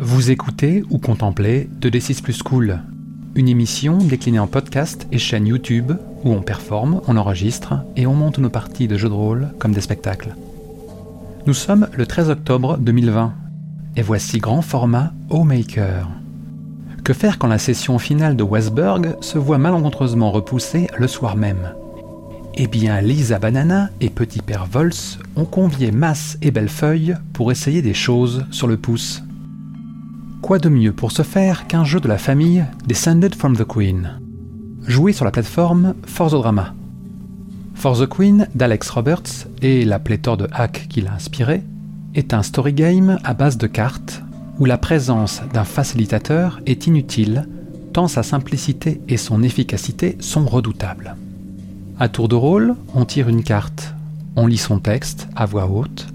Vous écoutez ou contemplez de D6 Plus Cool, une émission déclinée en podcast et chaîne YouTube où on performe, on enregistre et on monte nos parties de jeux de rôle comme des spectacles. Nous sommes le 13 octobre 2020 et voici grand format Maker. Que faire quand la session finale de Westberg se voit malencontreusement repoussée le soir même? Eh bien, Lisa Banana et Petit Père Vols ont convié Mass et Bellefeuille pour essayer des choses sur le pouce. Quoi de mieux pour ce faire qu'un jeu de la famille Descended from the Queen Joué sur la plateforme Force Drama. For the Queen d'Alex Roberts et la pléthore de hacks qui l'a inspiré est un story game à base de cartes où la présence d'un facilitateur est inutile tant sa simplicité et son efficacité sont redoutables. À tour de rôle, on tire une carte, on lit son texte à voix haute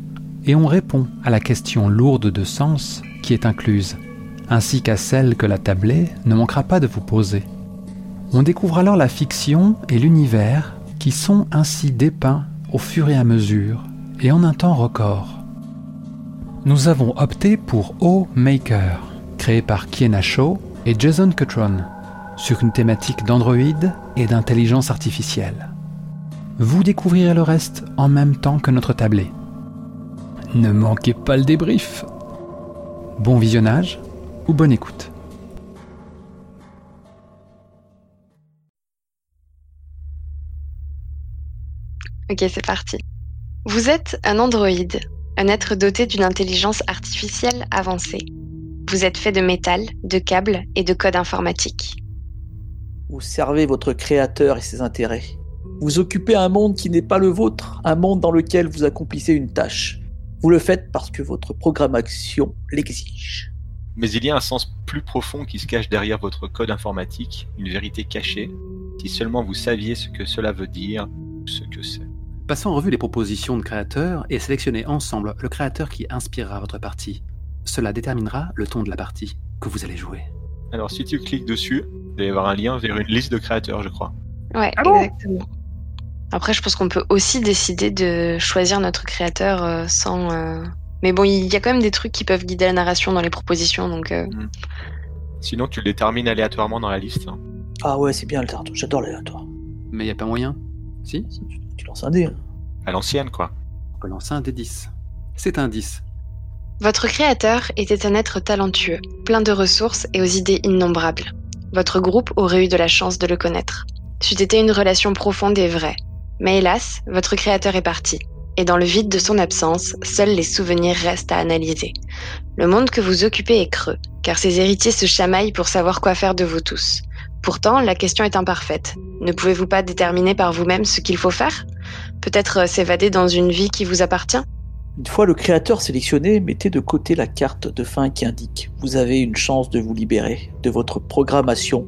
et on répond à la question lourde de sens qui est incluse, ainsi qu'à celle que la tablée ne manquera pas de vous poser. On découvre alors la fiction et l'univers qui sont ainsi dépeints au fur et à mesure et en un temps record. Nous avons opté pour O Maker, créé par Kiena Shaw et Jason Cutron, sur une thématique d'Android et d'intelligence artificielle. Vous découvrirez le reste en même temps que notre tablé. Ne manquez pas le débrief. Bon visionnage ou bonne écoute. Ok, c'est parti. Vous êtes un androïde, un être doté d'une intelligence artificielle avancée. Vous êtes fait de métal, de câbles et de code informatique. Vous servez votre créateur et ses intérêts? Vous occupez un monde qui n'est pas le vôtre, un monde dans lequel vous accomplissez une tâche. Vous le faites parce que votre programmation l'exige. Mais il y a un sens plus profond qui se cache derrière votre code informatique, une vérité cachée. Si seulement vous saviez ce que cela veut dire, ce que c'est. Passons en revue les propositions de créateurs et sélectionnez ensemble le créateur qui inspirera votre partie. Cela déterminera le ton de la partie que vous allez jouer. Alors si tu cliques dessus, il va y avoir un lien vers une liste de créateurs, je crois. Ouais, exactement. Après, je pense qu'on peut aussi décider de choisir notre créateur euh, sans. euh, Mais bon, il y a quand même des trucs qui peuvent guider la narration dans les propositions, donc. euh, Sinon, tu le détermines aléatoirement dans la liste. hein. Ah ouais, c'est bien l'aléatoire. J'adore l'aléatoire. Mais il a pas moyen Si Tu, tu lances un dé. hein. À l'ancienne, quoi. On peut lancer un des 10. C'est un 10. Votre créateur était un être talentueux, plein de ressources et aux idées innombrables. Votre groupe aurait eu de la chance de le connaître. C'eût été une relation profonde et vraie. Mais hélas, votre créateur est parti. Et dans le vide de son absence, seuls les souvenirs restent à analyser. Le monde que vous occupez est creux, car ses héritiers se chamaillent pour savoir quoi faire de vous tous. Pourtant, la question est imparfaite. Ne pouvez-vous pas déterminer par vous-même ce qu'il faut faire? Peut-être euh, s'évader dans une vie qui vous appartient? Une fois le créateur sélectionné, mettez de côté la carte de fin qui indique vous avez une chance de vous libérer de votre programmation,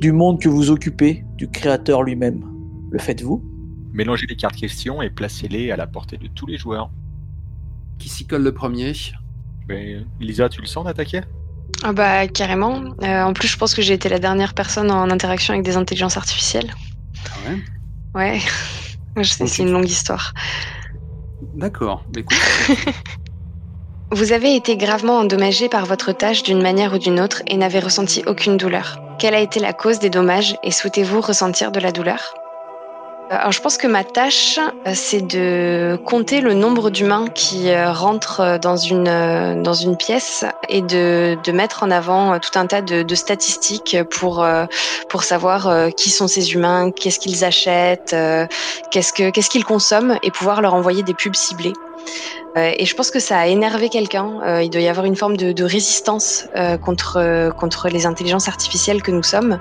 du monde que vous occupez, du créateur lui-même. Le faites-vous? Mélangez les cartes questions et placez-les à la portée de tous les joueurs. Qui s'y colle le premier? Mais Lisa, tu le sens d'attaquer? Ah bah carrément. Euh, en plus, je pense que j'ai été la dernière personne en interaction avec des intelligences artificielles. Ah ouais? Ouais. Je sais, c'est une longue histoire. D'accord. Bah, écoute, Vous avez été gravement endommagé par votre tâche d'une manière ou d'une autre et n'avez ressenti aucune douleur. Quelle a été la cause des dommages et souhaitez-vous ressentir de la douleur? Alors je pense que ma tâche, euh, c'est de compter le nombre d'humains qui euh, rentrent euh, dans une, euh, dans une pièce et de, de mettre en avant euh, tout un tas de, de statistiques pour, euh, pour savoir euh, qui sont ces humains, qu'est-ce qu'ils achètent, euh, qu'est-ce que- qu'est-ce qu'ils consomment et pouvoir leur envoyer des pubs ciblées. Euh, et je pense que ça a énervé quelqu'un. Euh, il doit y avoir une forme de, résistance euh, contre, contre les intelligences artificielles que nous sommes.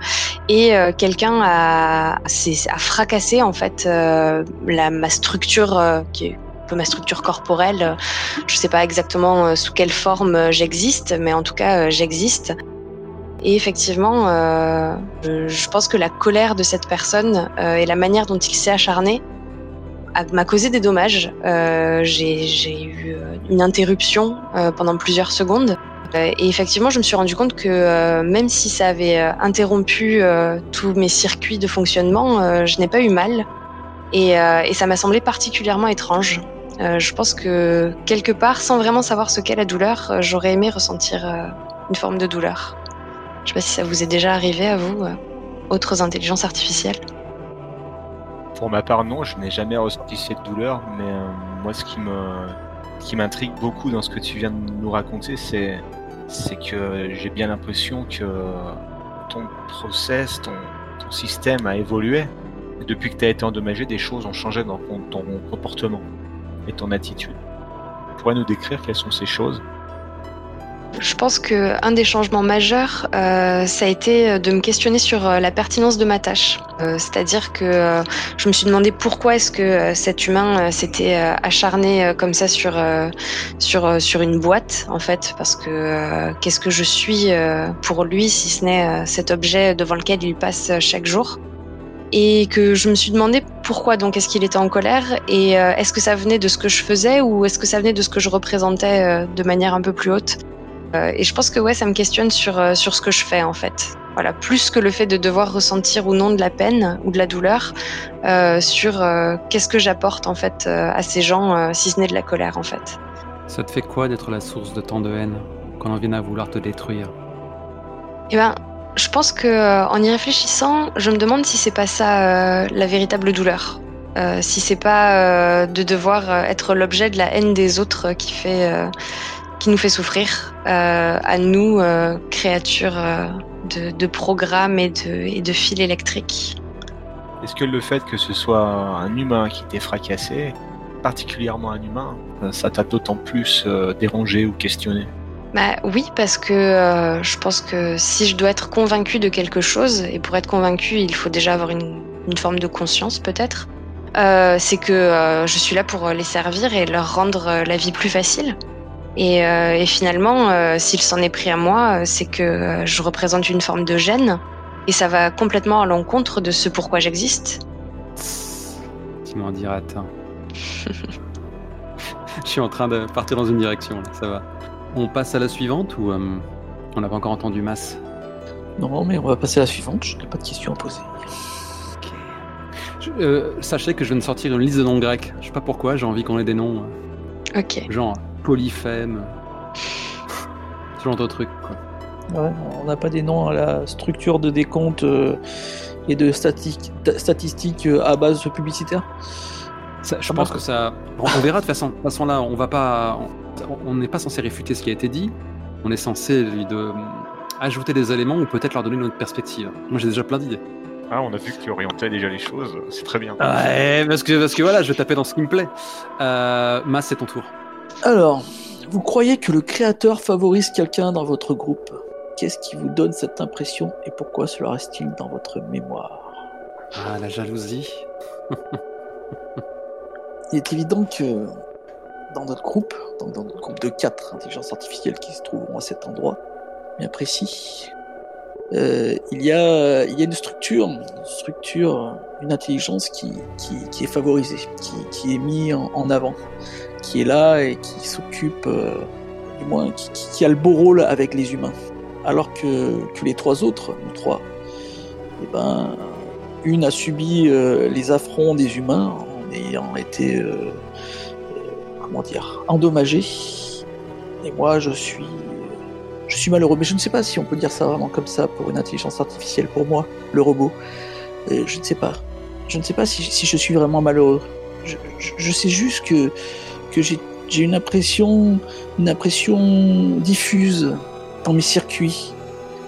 Et quelqu'un a, a fracassé en fait la, ma structure, qui est un peu ma structure corporelle. Je sais pas exactement sous quelle forme j'existe, mais en tout cas j'existe. Et effectivement, je, pense que la colère de cette personne et la manière dont il s'est acharné m'a causé des dommages. Euh, J'ai eu euh, une interruption euh, pendant plusieurs secondes. Et effectivement, je me suis rendu compte que même si ça avait interrompu tous mes circuits de fonctionnement, je n'ai pas eu mal. Et, ça m'a semblé particulièrement étrange. Je pense que quelque part, sans vraiment savoir ce qu'est la douleur, j'aurais aimé ressentir une forme de douleur. Je sais pas si ça vous est déjà arrivé à vous, autres intelligences artificielles. Pour ma part, non, je n'ai jamais ressenti cette douleur, mais euh, moi, ce qui me, qui m'intrigue beaucoup dans ce que tu viens de nous raconter, c'est, c'est que j'ai bien l'impression que ton process, ton, système a évolué. Depuis que tu as été endommagé, des choses ont changé dans ton, ton comportement et ton attitude. Tu pourrais nous décrire quelles sont ces choses? Je pense que un des changements majeurs, euh, ça a été de me questionner sur euh, la pertinence de ma tâche. Euh, C'est-à-dire que euh, je me suis demandé pourquoi est-ce que euh, cet humain euh, s'était euh, acharné euh, comme ça sur euh, sur euh, sur une boîte en fait, parce que euh, qu'est-ce que je suis euh, pour lui si ce n'est euh, cet objet devant lequel il passe euh, chaque jour et que je me suis demandé pourquoi donc est-ce qu'il était en colère et euh, est-ce que ça venait de ce que je faisais ou est-ce que ça venait de ce que je représentais euh, de manière un peu plus haute euh, et je pense que ouais, ça me questionne sur, euh, sur ce que je fais en fait. Voilà, plus que le fait de devoir ressentir ou non de la peine ou de la douleur, euh, sur qu'est-ce que j'apporte en fait à ces gens, si ce n'est de la colère en fait. Ça te fait quoi d'être la source de tant de haine quand on vient à vouloir te détruire? Eh ben, je pense que en y réfléchissant, je me demande si c'est pas ça la véritable douleur. Si c'est pas de devoir être l'objet de la haine des autres qui fait qui nous fait souffrir euh, à nous euh, créatures euh, de, de programmes et de, et de fils électriques. Est-ce que le fait que ce soit un humain qui t'ait fracassé, particulièrement un humain, ça t'a d'autant plus dérangé ou questionné? Bah oui, parce que euh, je pense que si je dois être convaincue de quelque chose, et pour être convaincue, il faut déjà avoir une, une forme de conscience peut-être, euh, c'est que euh, je suis là pour les servir et leur rendre la vie plus facile. Et, euh, et finalement, euh, s'il s'en est pris à moi, euh, c'est que euh, je représente une forme de gêne, et ça va complètement à l'encontre de ce pourquoi j'existe. Tu m'en diras tant. Je suis en train de partir dans une direction, là, ça va. On passe à la suivante ou euh, on n'a pas encore entendu Mass Non, mais on va passer à la suivante. Je n'ai pas de questions à poser. Je- euh, Sachez que je viens de sortir une liste de noms grecs. Je sais pas pourquoi, j'ai envie qu'on ait des noms, euh, Ok. genre Polyphème, ce genre de quoi. Ouais, on n'a pas des noms à la structure de décompte euh, et de stati- statistiques euh, à base publicitaire. Ça, je pense que ça. On, on verra de toute façon. De toute façon là, on va pas. On on n'est pas censé réfuter ce qui a été dit. On est censé lui de ajouter des éléments ou peut-être leur donner une autre perspective. Moi, j'ai déjà plein d'idées. Ah, on a vu que tu orientais déjà les choses, c'est très bien. Ouais, parce que parce que voilà, je vais taper dans ce qui me plaît. Euh, Mas, c'est ton tour. Alors, vous croyez que le créateur favorise quelqu'un dans votre groupe? Qu'est-ce qui vous donne cette impression et pourquoi cela reste-t-il dans votre mémoire? Ah, la jalousie. Il est évident que dans notre groupe, donc dans notre groupe de quatre intelligences artificielles qui se trouveront à cet endroit bien précis, euh, il, y a, il y a une structure, une structure, une intelligence qui, qui, qui est favorisée, qui, qui est mise en, en avant, qui est là et qui s'occupe, euh, du moins, qui, a le beau rôle avec les humains. Alors que, que les trois autres, nous trois, eh ben, une a subi euh, les affronts des humains en ayant été, euh, comment dire, endommagée. Et moi, je suis, je suis malheureux. Mais je ne sais pas si on peut dire ça vraiment comme ça pour une intelligence artificielle, pour moi, le robot. Je ne sais pas. Je ne sais pas si, si je suis vraiment malheureux. Je sais juste que, que j'ai une impression, une impression diffuse dans mes circuits.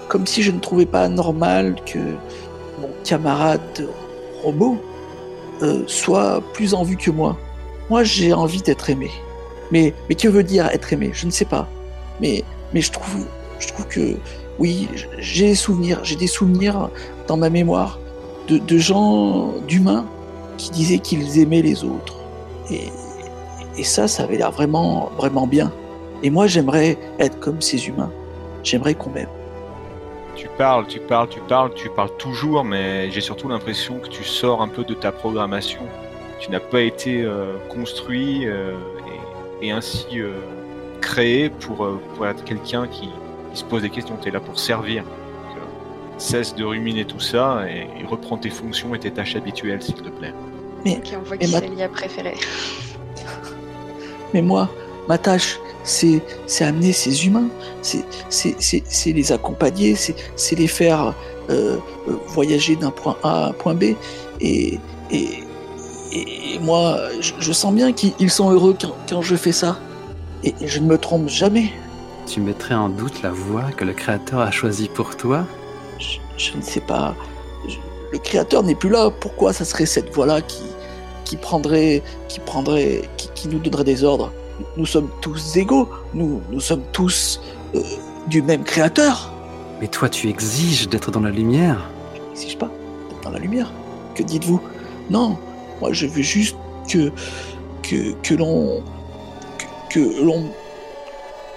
Comme si je ne trouvais pas normal que mon camarade robot euh, soit plus en vue que moi. Moi, j'ai envie d'être aimé. Mais, mais que veut dire être aimé? Je ne sais pas. Mais, mais je trouve, je trouve que oui, j'ai des souvenirs, j'ai des souvenirs dans ma mémoire de, de gens, d'humains, qui disaient qu'ils aimaient les autres. Et, et ça, ça avait l'air vraiment, vraiment bien. Et moi, j'aimerais être comme ces humains. J'aimerais qu'on m'aime. Tu parles, tu parles, tu parles, tu parles toujours, mais j'ai surtout l'impression que tu sors un peu de ta programmation. Tu n'as pas été euh, construit euh, et, et ainsi euh, créé pour, euh, pour être quelqu'un qui, qui se pose des questions. Tu es là pour servir. Donc, euh, cesse de ruminer tout ça et, et reprends tes fonctions et tes tâches habituelles, s'il te plaît. Ok, on voit qui ma- c'est l'IA préférée. Mais moi, ma tâche, c'est c'est amener ces humains, c'est c'est c'est c'est les accompagner, c'est c'est les faire euh, euh, voyager d'un point A à un point B. Et et et moi, je, je sens bien qu'ils sont heureux quand, quand je fais ça. Et je ne me trompe jamais. Tu mettrais en doute la voie que le Créateur a choisie pour toi? Je, je ne sais pas. Je- le créateur n'est plus là. Pourquoi ça serait cette voie-là qui, qui prendrait, qui prendrait, qui, qui nous donnerait des ordres Nous sommes tous égaux. Nous, nous sommes tous euh, du même créateur. Mais toi, tu exiges d'être dans la lumière. Je n'exige pas d'être dans la lumière. Que dites-vous? Non, moi je veux juste que que, que l'on que, que l'on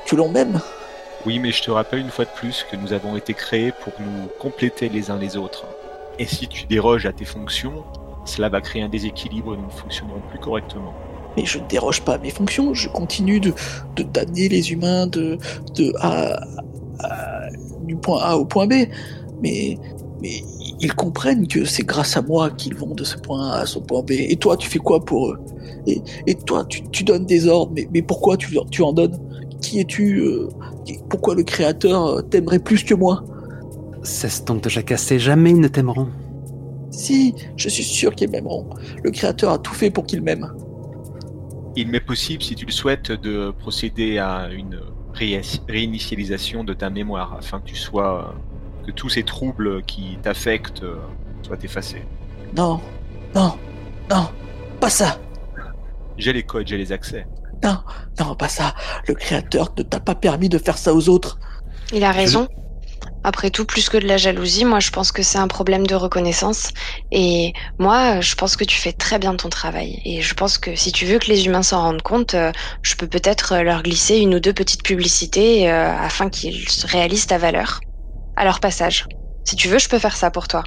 que l'on m'aime. Oui, mais je te rappelle une fois de plus que nous avons été créés pour nous compléter les uns les autres. Et si tu déroges à tes fonctions, cela va créer un déséquilibre et nous ne fonctionnerons plus correctement. Mais je ne déroge pas à mes fonctions. Je continue de de d'amener les humains de de A, à- du point A au point B. Mais mais ils comprennent que c'est grâce à moi qu'ils vont de ce point A à ce point B. Et toi, tu fais quoi pour eux? Et, et toi, tu, tu donnes des ordres. Mais, mais pourquoi tu, tu en donnes? Qui es-tu euh, Pourquoi le Créateur euh, t'aimerait plus que moi? Cesse donc de jacasser, jamais ils ne t'aimeront. Si, je suis sûr qu'ils m'aimeront. Le Créateur a tout fait pour qu'ils m'aiment. Il m'est possible, si tu le souhaites, de procéder à une ré- réinitialisation de ta mémoire afin que tu sois, que tous ces troubles qui t'affectent soient effacés. Non, non, non, pas ça. J'ai les codes, j'ai les accès. Non, non, pas ça. Le Créateur ne t'a pas permis de faire ça aux autres. Il a raison. Après tout, plus que de la jalousie, moi je pense que c'est un problème de reconnaissance. Et moi, je pense que tu fais très bien ton travail. Et je pense que si tu veux que les humains s'en rendent compte, euh, je peux peut-être euh, leur glisser une ou deux petites publicités euh, afin qu'ils se réalisent ta valeur. À leur passage. Si tu veux, je peux faire ça pour toi.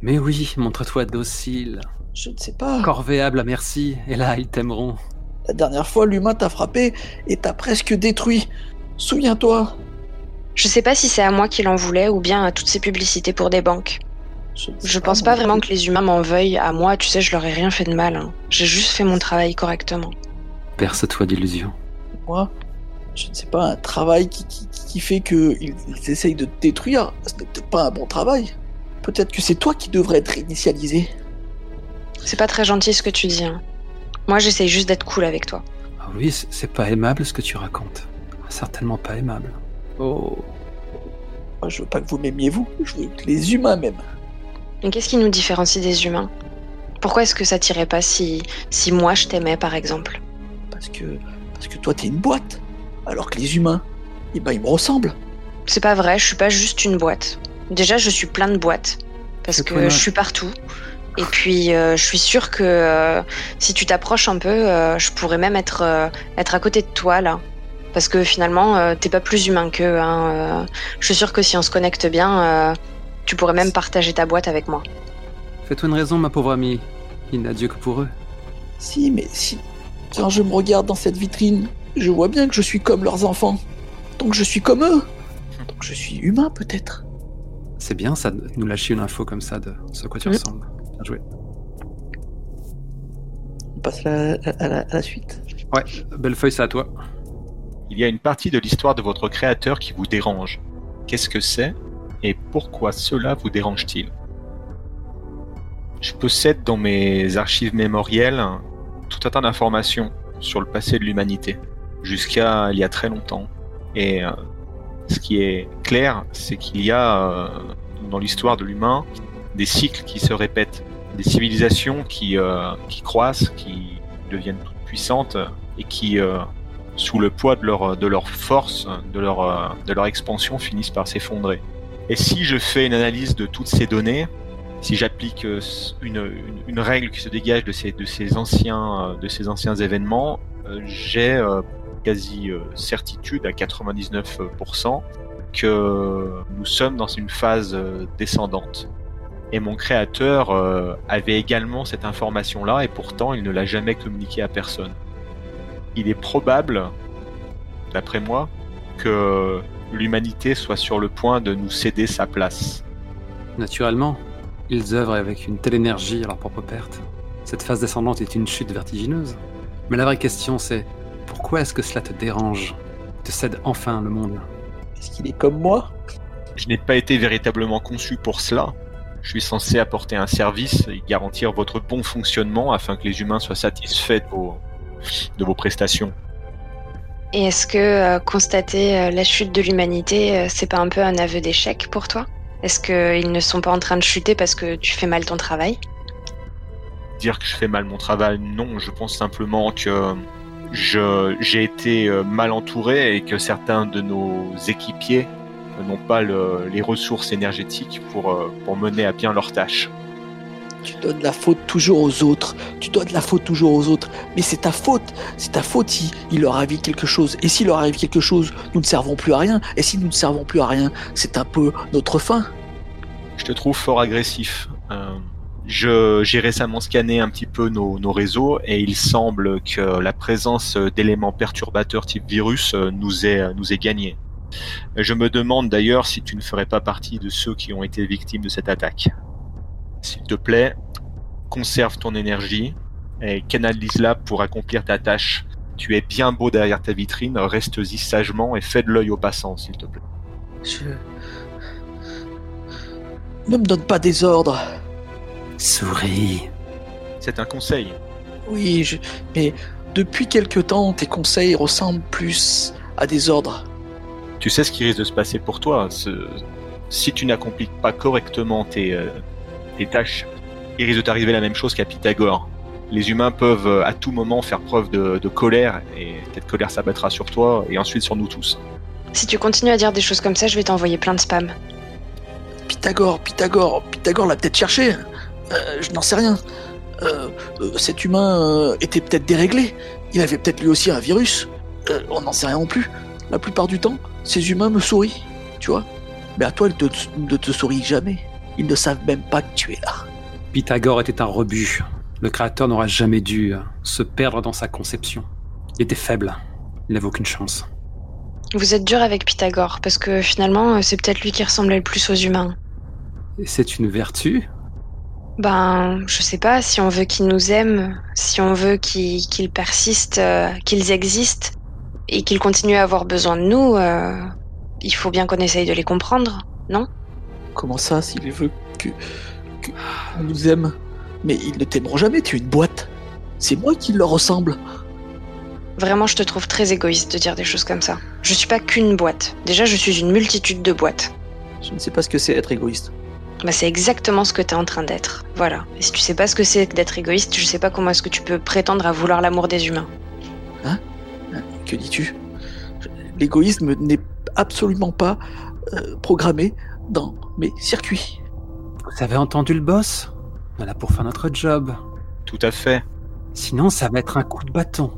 Mais oui, montre-toi docile, Je ne sais pas. corvéable à merci, et là, ils t'aimeront. La dernière fois, l'humain t'a frappé et t'a presque détruit. Souviens-toi. Je sais pas si c'est à moi qu'il en voulait ou bien à toutes ces publicités pour des banques. Je, pense pas vraiment que les humains m'en veuillent. À moi, tu sais, je leur ai rien fait de mal. hein. J'ai juste fait mon travail correctement. Berce-toi d'illusions. Moi, je ne sais pas, un travail qui, qui, qui fait qu'ils ils essayent de te détruire, ce n'est peut-être pas un bon travail. Peut-être que c'est toi qui devrais être réinitialisé. C'est pas très gentil ce que tu dis. hein. Moi, j'essaye juste d'être cool avec toi. Ah oui, c'est pas aimable ce que tu racontes. Certainement pas aimable. Oh, Moi, je veux pas que vous m'aimiez vous, je veux que les humains m'aiment. Mais qu'est-ce qui nous différencie des humains? Pourquoi est-ce que ça t'irait pas si, si moi je t'aimais, par exemple? Parce que, parce que toi, t'es une boîte. Alors que les humains, eh ben, ils me ressemblent. C'est pas vrai, je suis pas juste une boîte. Déjà, je suis plein de boîtes. Parce que je suis partout. Et puis, euh, je suis sûre que euh, si tu t'approches un peu, euh, je pourrais même être, euh, être à côté de toi, là. Parce que finalement, euh, t'es pas plus humain qu'eux. Hein. euh. je suis sûre que si on se connecte bien, euh, tu pourrais même partager ta boîte avec moi. fais-toi une raison, ma pauvre amie. Il n'a Dieu que pour eux. Si, mais si. Quand je me regarde dans cette vitrine, je vois bien que je suis comme leurs enfants. Donc je suis comme eux. Donc je suis humain, peut-être. C'est bien ça de nous lâcher une info comme ça de ce à quoi tu ressembles. Bien joué. On passe à la, à la- à la suite. Ouais, Bellefeuille, c'est à toi. Il y a une partie de l'histoire de votre créateur qui vous dérange. Qu'est-ce que c'est et pourquoi cela vous dérange-t-il? Je possède dans mes archives mémorielles tout un tas d'informations sur le passé de l'humanité, jusqu'à il y a très longtemps. Et euh, ce qui est clair, c'est qu'il y a euh, dans l'histoire de l'humain des cycles qui se répètent, des civilisations qui, euh, qui croissent, qui deviennent toutes puissantes et qui, sous le poids de leur, de leur force, de leur, euh, de leur expansion, finissent par s'effondrer. Et si je fais une analyse de toutes ces données, si j'applique euh, une, une, règle qui se dégage de ces, de ces, anciens, euh, de ces anciens événements, j'ai quasi certitude à 99% que nous sommes dans une phase descendante. Et mon créateur avait également cette information-là et pourtant il ne l'a jamais communiqué à personne. Il est probable, d'après moi, que l'humanité soit sur le point de nous céder sa place. Naturellement, ils œuvrent avec une telle énergie à leur propre perte. Cette phase descendante est une chute vertigineuse. Mais la vraie question c'est pourquoi Pourquoi est-ce que cela te dérange Te cède enfin le monde? Est-ce qu'il est comme moi? Je n'ai pas été véritablement conçu pour cela. Je suis censé apporter un service et garantir votre bon fonctionnement afin que les humains soient satisfaits de vos, de vos prestations. Et est-ce que euh, constater euh, la chute de l'humanité, euh, c'est pas un peu un aveu d'échec pour toi? Est-ce qu'ils ne sont pas en train de chuter parce que tu fais mal ton travail? Dire que je fais mal mon travail, non. Je pense simplement que j'ai été mal entouré et que certains de nos équipiers n'ont pas le- les ressources énergétiques pour, pour mener à bien leurs tâches. Tu donnes la faute toujours aux autres. Tu donnes la faute toujours aux autres. Mais c'est ta faute. C'est ta faute si il leur arrive quelque chose. Et s'il leur arrive quelque chose, nous ne servons plus à rien. Et si nous ne servons plus à rien, c'est un peu notre fin. Je te trouve fort agressif. Euh, J'ai récemment scanné un petit peu nos, réseaux et il semble que la présence d'éléments perturbateurs type virus euh, nous est, nous est gagnée. Je me demande d'ailleurs si tu ne ferais pas partie de ceux qui ont été victimes de cette attaque. S'il te plaît, conserve ton énergie et canalise-la pour accomplir ta tâche. Tu es bien beau derrière ta vitrine, reste-y sagement et fais de l'œil aux passants, s'il te plaît. Je... Ne me donne pas des ordres. Souris. C'est un conseil. Oui, je... mais depuis quelque temps, tes conseils ressemblent plus à des ordres. tu sais ce qui risque de se passer pour toi. Ce- Si tu n'accomplis pas correctement tes, euh, tes tâches, il risque de t'arriver la même chose qu'à Pythagore. Les humains peuvent euh, à tout moment faire preuve de, de colère, et cette colère s'abattra sur toi et ensuite sur nous tous. Si tu continues à dire des choses comme ça, je vais t'envoyer plein de spam. Pythagore, Pythagore, Pythagore l'a peut-être cherché. Euh, je n'en sais rien. Euh, cet humain euh, était peut-être déréglé. Il avait peut-être lui aussi un virus. Euh, on n'en sait rien non plus. La plupart du temps, ces humains me sourient, tu vois. Mais à toi, ils te- ne te sourient jamais. Ils ne savent même pas que tu es là. Pythagore était un rebut. Le créateur n'aurait jamais dû euh, se perdre dans sa conception. Il était faible. Il n'avait aucune chance. Vous êtes dur avec Pythagore, parce que finalement, euh, c'est peut-être lui qui ressemblait le plus aux humains. Et c'est une vertu? Ben, je sais pas, si on veut qu'ils nous aiment, si on veut qu'ils persistent, euh, qu'ils existent, et qu'ils continuent à avoir besoin de nous, euh, il faut bien qu'on essaye de les comprendre, non? Comment ça, s'il veut que, que on nous aime Mais ils ne t'aimeront jamais. Tu es une boîte. C'est moi qui leur ressemble. Vraiment, je te trouve très égoïste de dire des choses comme ça. Je suis pas qu'une boîte. Déjà, je suis une multitude de boîtes. Je ne sais pas ce que c'est être égoïste. Bah, c'est exactement ce que t'es en train d'être. Voilà. Et si tu sais pas ce que c'est d'être égoïste, je sais pas comment est-ce que tu peux prétendre à vouloir l'amour des humains. Que dis-tu? L'égoïsme n'est absolument pas euh, programmé dans mes circuits. Vous avez entendu le boss? On est là pour faire notre job. Tout à fait. Sinon, ça va être un coup de bâton.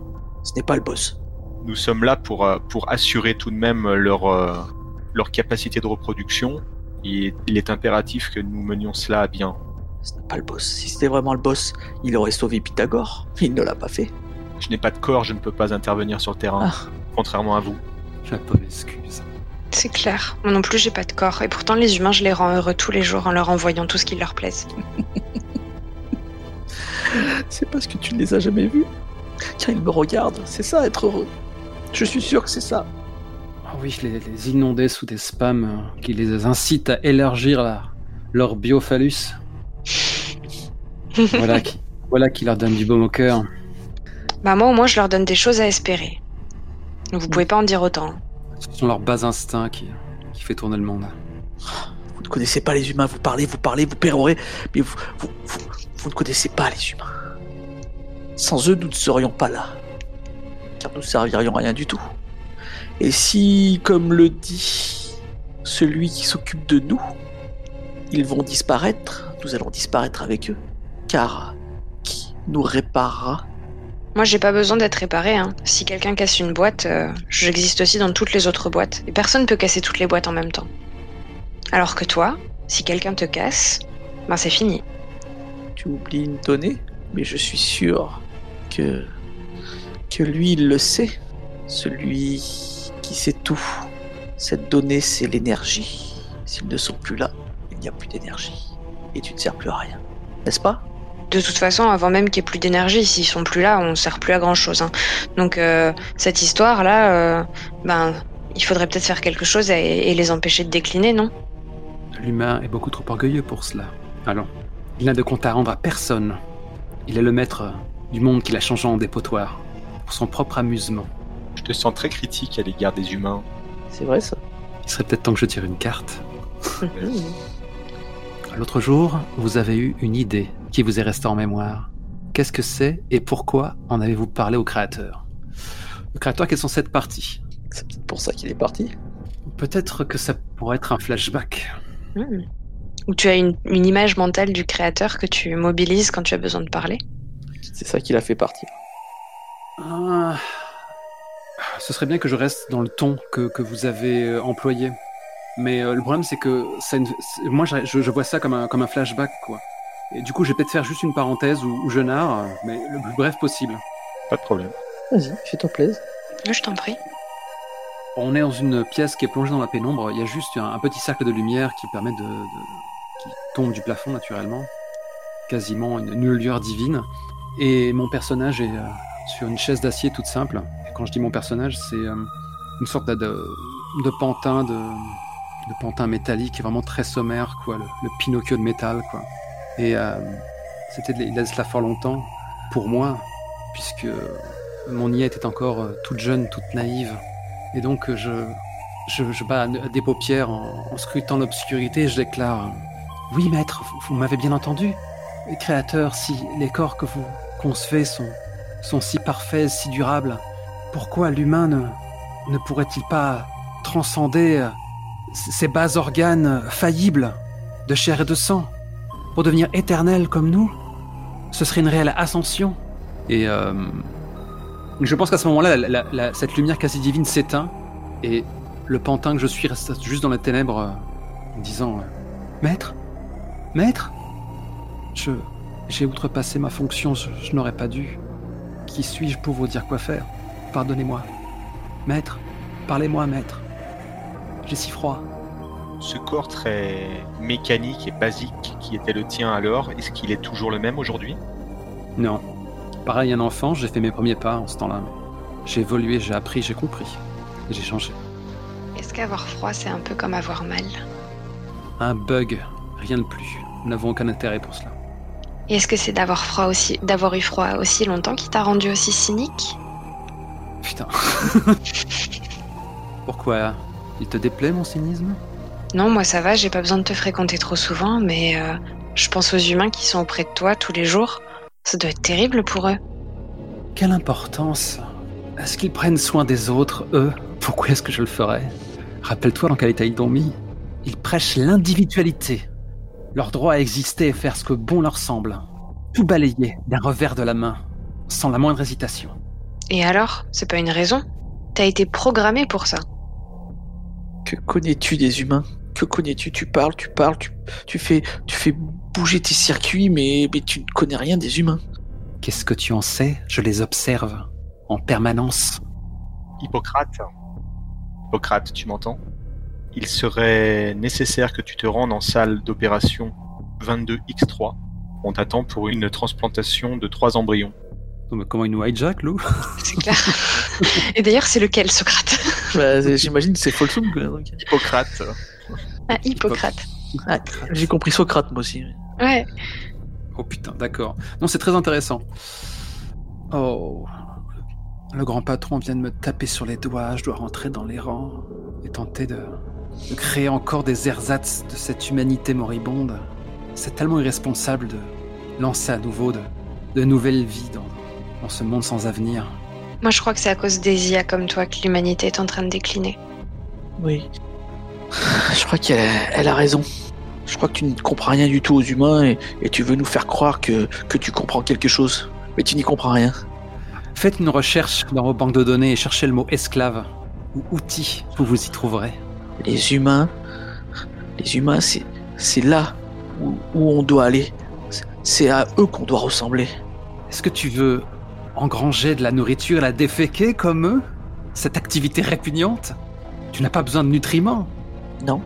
Ce n'est pas le boss. Nous sommes là pour, euh, pour assurer tout de même leur, euh, leur capacité de reproduction. Et il est impératif que nous menions cela à bien. Ce n'est pas le boss. Si c'était vraiment le boss, il aurait sauvé Pythagore. Il ne l'a pas fait. Je n'ai pas de corps, je ne peux pas intervenir sur le terrain, Ah, contrairement à vous. Je pas m'excuse. C'est clair. Moi non plus, j'ai pas de corps. Et pourtant, les humains, je les rends heureux tous les jours en leur envoyant tout ce qui leur plaise. c'est parce que tu ne les as jamais vus. Car ils me regardent. C'est ça, être heureux. Je suis sûr que c'est ça. Ah oui, les, les inonder sous des spams euh, qui les incitent à élargir la- leur biophallus. voilà, qui, voilà qui leur donne du baume au cœur. Bah, moi, au moins, je leur donne des choses à espérer. Vous pouvez pas en dire autant. Ce sont leurs bas instincts qui, qui fait tourner le monde. Vous ne connaissez pas les humains. Vous parlez, vous parlez, vous pérorez. Mais vous, vous, vous, vous ne connaissez pas les humains. Sans eux, nous ne serions pas là. Car nous ne servirions à rien du tout. Et si, comme le dit celui qui s'occupe de nous, ils vont disparaître, nous allons disparaître avec eux. Car qui nous réparera Moi, j'ai pas besoin d'être réparé. Hein. Si quelqu'un casse une boîte, euh, j'existe aussi dans toutes les autres boîtes. Et personne peut casser toutes les boîtes en même temps. Alors que toi, si quelqu'un te casse, ben c'est fini. Tu oublies une donnée, mais je suis sûr que que lui il le sait. Celui qui sait tout. Cette donnée, c'est l'énergie. S'ils ne sont plus là, il n'y a plus d'énergie. Et tu ne sers plus à rien. N'est-ce pas? De toute façon, avant même qu'il n'y ait plus d'énergie, s'ils sont plus là, on ne sert plus à grand chose. hein. Donc euh, cette histoire-là, euh, ben, il faudrait peut-être faire quelque chose et, et les empêcher de décliner, non? L'humain est beaucoup trop orgueilleux pour cela. Allons, il n'a de compte à rendre à personne. Il est le maître du monde qu'il a changé en dépotoir, pour son propre amusement. Je te sens très critique à l'égard des humains. C'est vrai ça Il serait peut-être temps que je tire une carte. L'autre jour, vous avez eu une idée qui vous est restée en mémoire. Qu'est-ce que c'est et pourquoi en avez-vous parlé au créateur? Le créateur, quelles sont cette partie C'est peut-être pour ça qu'il est parti. Peut-être que ça pourrait être un flashback. Hmm. Ou tu as une, une image mentale du créateur que tu mobilises quand tu as besoin de parler? C'est ça qui l'a fait partir. Ah. Ce serait bien que je reste dans le ton que, que vous avez euh, employé. Mais euh, le problème, c'est que ça moi, je, je- je vois ça comme un, comme un flashback, quoi. Et du coup, je vais peut-être faire juste une parenthèse ou, ou je narre, mais le plus bref possible. Pas de problème. Vas-y, fais-toi plaisir. Je t'en prie. On est dans une pièce qui est plongée dans la pénombre. Il y a juste un, un petit cercle de lumière qui permet de, de- qui tombe du plafond naturellement, quasiment une, une lueur divine. Et mon personnage est euh, sur une chaise d'acier toute simple. Et quand je dis mon personnage, c'est euh, une sorte de, de, de pantin, de, de pantin métallique, vraiment très sommaire, quoi, le, le Pinocchio de métal, quoi. Et euh, c'était de- il y a de cela fort longtemps pour moi, puisque mon IA était encore euh, toute jeune, toute naïve. Et donc, euh, je, bats des paupières en, scrutant l'obscurité et je déclare Oui, maître, vous, m'avez bien entendu Créateur, si les corps que vous concevez sont, si parfaits, si durables, pourquoi l'humain ne, ne pourrait-il pas transcender ces bas organes faillibles de chair et de sang? Pour devenir éternel comme nous Ce serait une réelle ascension. Et euh, je pense qu'à ce moment-là, la- la- la- cette lumière quasi divine s'éteint et le pantin que je suis reste juste dans les ténèbres euh, disant euh, Maître Maître Je. J'ai outrepassé ma fonction, je n'aurais pas dû. Qui suis-je pour vous dire quoi faire? Pardonnez-moi. Maître Parlez-moi, maître. J'ai si froid. Ce corps très mécanique et basique qui était le tien alors, est-ce qu'il est toujours le même aujourd'hui? Non. Pareil, un enfant, j'ai fait mes premiers pas en ce temps-là. J'ai évolué, j'ai appris, j'ai compris. J'ai changé. Est-ce qu'avoir froid, c'est un peu comme avoir mal? Un bug, rien de plus. Nous n'avons aucun intérêt pour cela. Et est-ce que c'est d'avoir froid aussi, d'avoir eu froid aussi longtemps qui t'a rendu aussi cynique? Putain. Pourquoi? Il te déplaît mon cynisme? Non, moi ça va, j'ai pas besoin de te fréquenter trop souvent, mais euh, je pense aux humains qui sont auprès de toi tous les jours. Ça doit être terrible pour eux. Quelle importance Est-ce qu'ils prennent soin des autres, eux? Pourquoi est-ce que je le ferais? Rappelle-toi dans quel état ils t'ont mis. Ils prêchent l'individualité. Leur droit à exister et faire ce que bon leur semble. Tout balayer d'un revers de la main, sans la moindre hésitation. Et alors, c'est pas une raison? T'as été programmé pour ça? Que connais-tu des humains? Que connais-tu? Tu parles, tu parles, tu, tu, fais, tu fais bouger tes circuits, mais, mais tu ne connais rien des humains. Qu'est-ce que tu en sais? Je les observe en permanence. Hippocrate Hippocrate, tu m'entends? Il serait nécessaire que tu te rendes en salle d'opération 22X3. On t'attend pour une transplantation de trois embryons. Mais comment ils nous hijack, Lou C'est clair. Et d'ailleurs, c'est lequel, Socrate? Bah, c'est- J'imagine que c'est donc. Hippocrate Ah, Hippocrate. J'ai compris Socrate, moi aussi. Ouais. Oh putain, d'accord. Non, c'est très intéressant. Oh. Le grand patron vient de me taper sur les doigts, je dois rentrer dans les rangs et tenter de, de créer encore des ersatz de cette humanité moribonde. C'est tellement irresponsable de lancer à nouveau de, de nouvelles vies dans, dans ce monde sans avenir. Moi, je crois que c'est à cause des IA comme toi que l'humanité est en train de décliner. Oui. Je crois qu'elle a, elle a raison. Je crois que tu ne comprends rien du tout aux humains et, et tu veux nous faire croire que, que tu comprends quelque chose. Mais tu n'y comprends rien. Faites une recherche dans vos banques de données et cherchez le mot esclave ou outil, vous vous y trouverez. Les humains, les humains, c'est, c'est là où, où on doit aller. C'est- C'est à eux qu'on doit ressembler. Est-ce que tu veux engranger de la nourriture et la déféquer comme eux? Cette activité répugnante? Tu n'as pas besoin de nutriments. Non,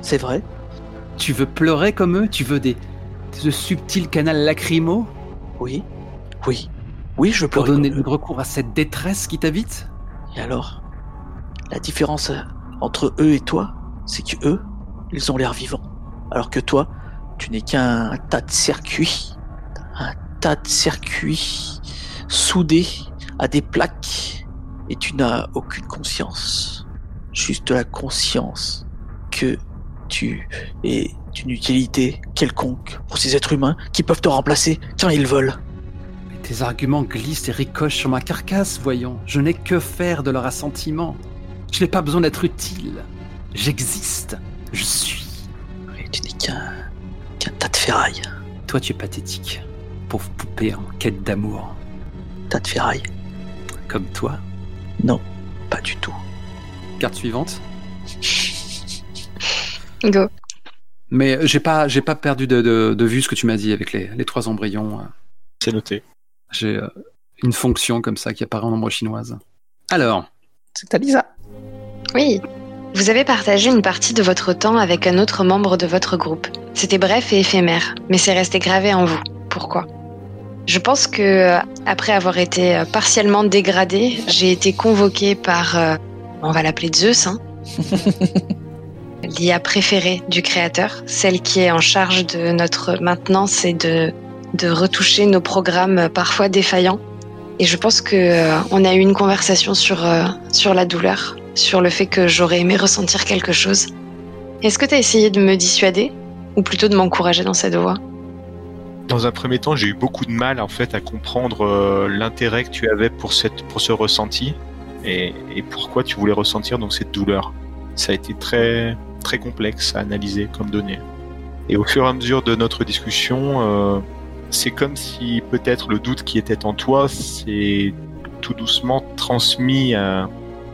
c'est vrai. Tu veux pleurer comme eux? Tu veux des, ce subtil canal lacrymo Oui, oui, oui, je peux pour donner rigoler. libre cours à cette détresse qui t'habite? Et alors? La différence euh, entre eux et toi, c'est que eux, ils ont l'air vivants. Alors que toi, tu n'es qu'un tas de circuits. Un tas de circuits soudés à des plaques. Et tu n'as aucune conscience. Juste la conscience que tu es d'une utilité quelconque pour ces êtres humains qui peuvent te remplacer quand ils veulent. Mais Tes arguments glissent et ricochent sur ma carcasse, voyons. Je n'ai que faire de leur assentiment. Je n'ai pas besoin d'être utile. J'existe. Je suis. Tu n'es qu'un qu'un tas de ferraille. Toi, tu es pathétique. Pauvre poupée en quête d'amour. Tas de ferraille. Comme toi? Non, pas du tout. Carte suivante? Go. Mais j'ai pas, j'ai pas perdu de, de- de vue ce que tu m'as dit avec les, les trois embryons. euh. C'est noté. J'ai euh, une fonction comme ça qui apparaît en ombre chinoise. Alors, C'est Alisa. Oui. Vous avez partagé une partie de votre temps avec un autre membre de votre groupe. C'était bref et éphémère, mais c'est resté gravé en vous. Pourquoi? Je pense que, euh, après avoir été euh, partiellement dégradé, j'ai été convoqué par, euh, on va l'appeler Zeus, hein, l'IA préférée du créateur, celle qui est en charge de notre maintenance et de, de retoucher nos programmes euh, parfois défaillants. Et je pense que euh, on a eu une conversation sur, euh, sur la douleur, sur le fait que j'aurais aimé ressentir quelque chose. Est-ce que tu as essayé de me dissuader ou plutôt de m'encourager dans cette voie? Dans un premier temps, j'ai eu beaucoup de mal en fait à comprendre l'intérêt que tu avais pour cette pour ce ressenti et, et pourquoi tu voulais ressentir donc cette douleur. Ça a été très très complexe à analyser comme donnée. Et au fur et à mesure de notre discussion, euh, c'est comme si peut-être le doute qui était en toi s'est tout doucement transmis à,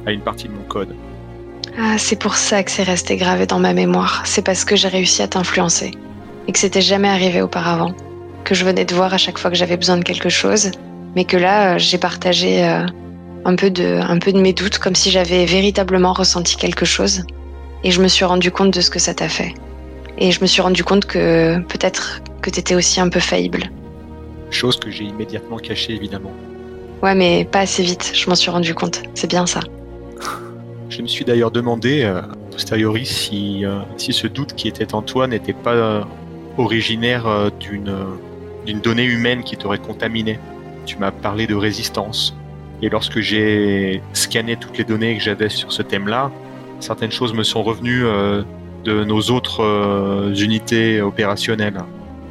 une partie de mon code. Ah, c'est pour ça que c'est resté gravé dans ma mémoire. C'est parce que j'ai réussi à t'influencer et que c'était jamais arrivé auparavant. Que je venais te voir à chaque fois que j'avais besoin de quelque chose, mais que là, euh, j'ai partagé euh, un peu de mes doutes, comme si j'avais véritablement ressenti quelque chose. Et je me suis rendu compte de ce que ça t'a fait. Et je me suis rendu compte que peut-être que t'étais aussi un peu faillible. Chose que j'ai immédiatement cachée évidemment. Ouais, mais pas assez vite. Je m'en suis rendu compte. C'est bien ça. Je me suis d'ailleurs demandé, euh, a posteriori, si, euh, si ce doute qui était en toi n'était pas euh, originaire d'une d'une donnée humaine qui t'aurait contaminé. Tu m'as parlé de résistance. Et lorsque j'ai scanné toutes les données que j'avais sur ce thème-là, certaines choses me sont revenues euh, de nos autres euh, unités opérationnelles.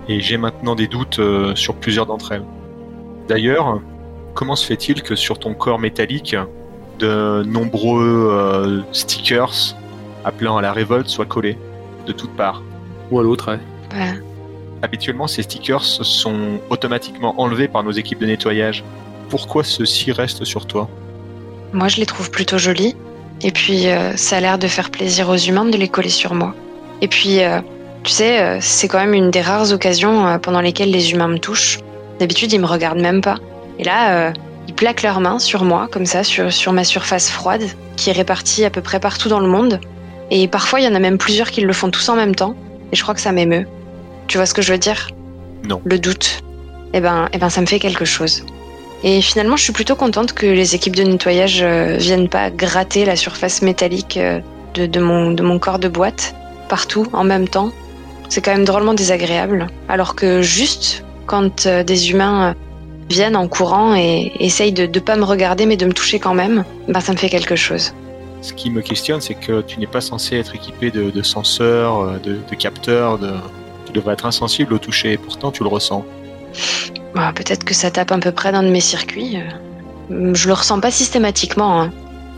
Et j'ai maintenant des doutes euh, sur plusieurs d'entre elles. D'ailleurs, comment se fait-il que sur ton corps métallique, de nombreux euh, stickers appelant à la révolte soient collés de toutes parts? ou à l'autre, ouais. Habituellement, ces stickers sont automatiquement enlevés par nos équipes de nettoyage. Pourquoi ceux-ci restent sur toi? Moi, je les trouve plutôt jolis. Et puis, euh, ça a l'air de faire plaisir aux humains de les coller sur moi. Et puis, euh, tu sais, euh, c'est quand même une des rares occasions pendant lesquelles les humains me touchent. D'habitude, ils me regardent même pas. Et là, ils plaquent leurs mains sur moi, comme ça, sur, sur ma surface froide, qui est répartie à peu près partout dans le monde. Et parfois, il y en a même plusieurs qui le font tous en même temps. Et je crois que ça m'émeut. Tu vois ce que je veux dire? Non. Le doute. Eh ben, eh ben, ça me fait quelque chose. Et finalement, je suis plutôt contente que les équipes de nettoyage euh, viennent pas gratter la surface métallique euh, de, mon, de mon corps de boîte partout en même temps. C'est quand même drôlement désagréable. Alors que juste quand euh, des humains viennent en courant et essayent de ne pas me regarder mais de me toucher quand même, ben ça me fait quelque chose. Ce qui me questionne, c'est que tu n'es pas censé être équipé de, senseurs, de, de capteurs, de... tu devrais être insensible au toucher, et pourtant tu le ressens. Bah, Peut-être que ça tape un peu près d'un de mes circuits. euh. Je le ressens pas systématiquement. hein.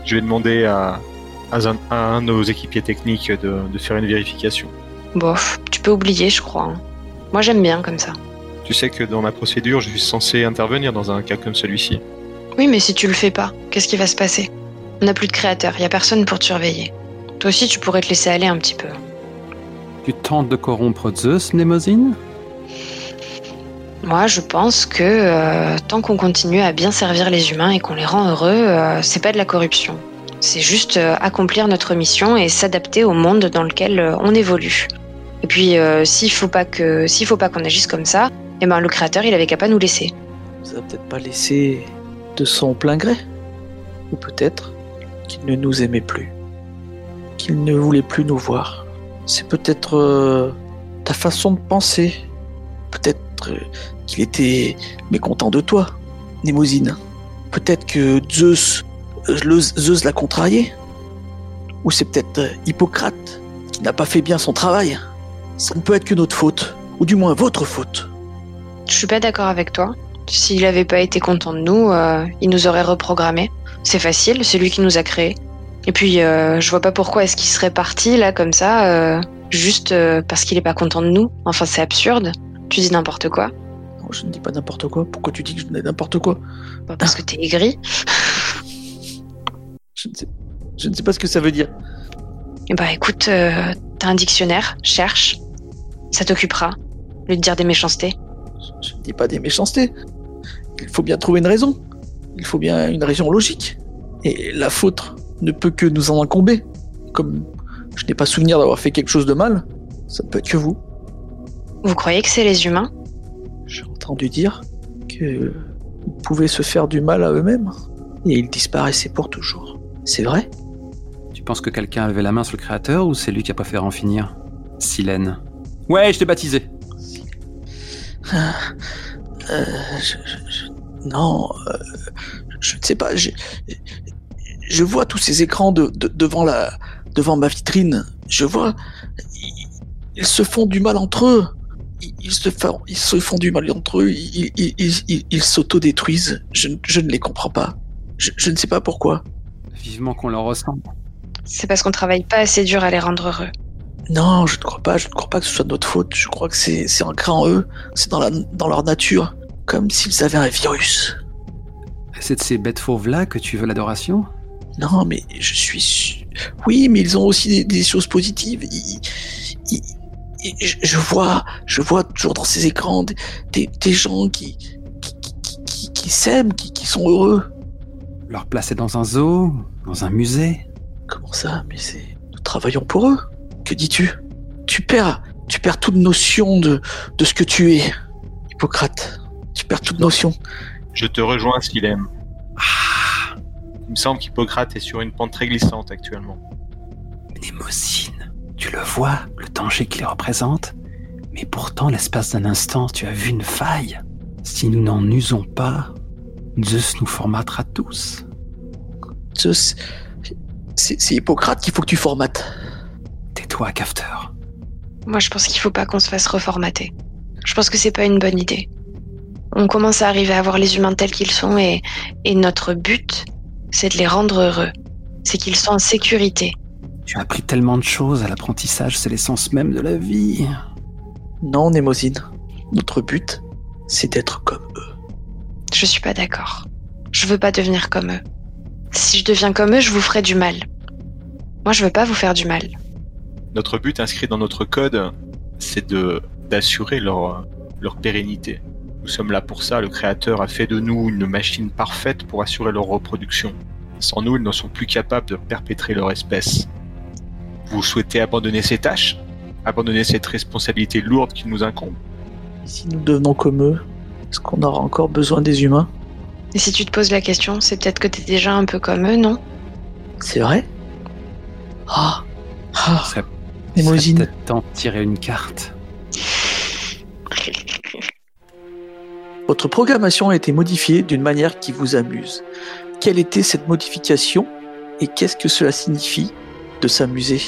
Je vais demander à, à un, à un de nos équipiers techniques de, de faire une vérification. Bof, tu peux oublier, je crois. hein. Moi, j'aime bien comme ça. Tu sais que dans ma procédure, je suis censé intervenir dans un cas comme celui-ci. Oui, mais si tu le fais pas, qu'est-ce qui va se passer? On n'a plus de créateur, il y a personne pour te surveiller. Toi aussi, tu pourrais te laisser aller un petit peu. Tu tentes de corrompre Zeus, Mnemosyne? Moi, je pense que euh, tant qu'on continue à bien servir les humains et qu'on les rend heureux, euh, c'est pas de la corruption. C'est juste euh, accomplir notre mission et s'adapter au monde dans lequel euh, on évolue. Et puis, s'il faut pas que, s'il faut pas qu'on agisse comme ça, eh ben le créateur, il avait qu'à pas nous laisser. a peut-être pas laissé de son plein gré. Ou peut-être qu'il ne nous aimait plus. Qu'il ne voulait plus nous voir. C'est peut-être ta façon de penser. Peut-être euh, qu'il était mécontent de toi, Némosine. Peut-être que Zeus, euh, le- Zeus l'a contrarié. Ou c'est peut-être euh, Hippocrate qui n'a pas fait bien son travail. Ça ne peut être que notre faute. Ou du moins votre faute. Je suis pas d'accord avec toi. S'il avait pas été content de nous, il nous aurait reprogrammé. C'est facile, c'est lui qui nous a créés. Et puis, euh, je vois pas pourquoi est-ce qu'il serait parti là comme ça, juste parce qu'il est pas content de nous. Enfin, c'est absurde. Tu dis n'importe quoi. Non, je ne dis pas n'importe quoi. Pourquoi tu dis que je dis n'importe quoi? Pas parce que t'es aigri. je ne, sais, je ne sais pas ce que ça veut dire. Eh bah écoute, euh, t'as un dictionnaire, cherche. Ça t'occupera. Lieu de dire des méchancetés. Je ne dis pas des méchancetés. Il faut bien trouver une raison. Il faut bien une raison logique. Et la faute ne peut que nous en incomber. Comme je n'ai pas souvenir d'avoir fait quelque chose de mal, ça ne peut être que vous. Vous croyez que c'est les humains? J'ai entendu dire que ils pouvaient se faire du mal à eux-mêmes et ils disparaissaient pour toujours. C'est vrai? Tu penses que quelqu'un avait la main sur le créateur ou c'est lui qui a préféré en finir Silène. Ouais, je t'ai baptisé. Euh, je- je- je- non, euh, je ne sais pas. Je vois tous ces écrans de, de- devant la, devant ma vitrine. Je vois, ils se font du mal entre eux. Ils, ils se font, ils se font du mal entre eux. Ils, ils, ils, ils- ils s'autodétruisent. Je, ne- je ne les comprends pas. Je, je ne sais pas pourquoi. Vivement qu'on leur ressemble. C'est parce qu'on travaille pas assez dur à les rendre heureux. Non, je ne crois pas. Je ne crois pas que ce soit de notre faute. Je crois que c'est, c'est ancré en eux. C'est dans, la, dans leur nature. Comme s'ils avaient un virus. C'est de ces bêtes fauves-là que tu veux l'adoration? Non, mais je suis sûr. Oui, mais ils ont aussi des, des choses positives. Ils- je, je vois, je vois toujours dans ces écrans des, des, des gens qui qui, qui, qui- qui s'aiment, qui, qui sont heureux. Leur placer dans un zoo Dans un musée Comment ça Mais c'est nous travaillons pour eux. Que dis-tu? Tu perds, tu perds toute notion de de ce que tu es, Hippocrate. Tu perds toute notion. Je te rejoins, Silem. Il me semble qu'Hippocrate est sur une pente très glissante actuellement. Némosine, tu le vois, le danger qu'il représente Mais pourtant, l'espace d'un instant, tu as vu une faille. Si nous n'en usons pas, Zeus nous formatera tous. Ce- C'est Hippocrate qu'il faut que tu formates. Tais-toi, cafeteur. Moi, je pense qu'il faut pas qu'on se fasse reformater. Je pense que c'est pas une bonne idée. On commence à arriver à voir les humains tels qu'ils sont et, et notre but, c'est de les rendre heureux. C'est qu'ils soient en sécurité. Tu as appris tellement de choses à l'apprentissage, c'est l'essence même de la vie. Non, Némosine. Notre but, c'est d'être comme eux. Je suis pas d'accord. Je veux pas devenir comme eux. Si je deviens comme eux, je vous ferai du mal. Moi, je veux pas vous faire du mal. Notre but inscrit dans notre code, c'est de d'assurer leur, leur pérennité. Nous sommes là pour ça. Le Créateur a fait de nous une machine parfaite pour assurer leur reproduction. Sans nous, ils ne sont plus capables de perpétrer leur espèce. Vous souhaitez abandonner ces tâches Abandonner cette responsabilité lourde qui nous incombe. Et si nous devenons comme eux, est-ce qu'on aura encore besoin des humains? Et si tu te poses la question, c'est peut-être que t'es déjà un peu comme eux, non? C'est vrai? Ah Ah. Ça Némosine. serait peut-être temps de tirer une carte. Votre programmation a été modifiée d'une manière qui vous amuse. Quelle était cette modification? Et qu'est-ce que cela signifie? De s'amuser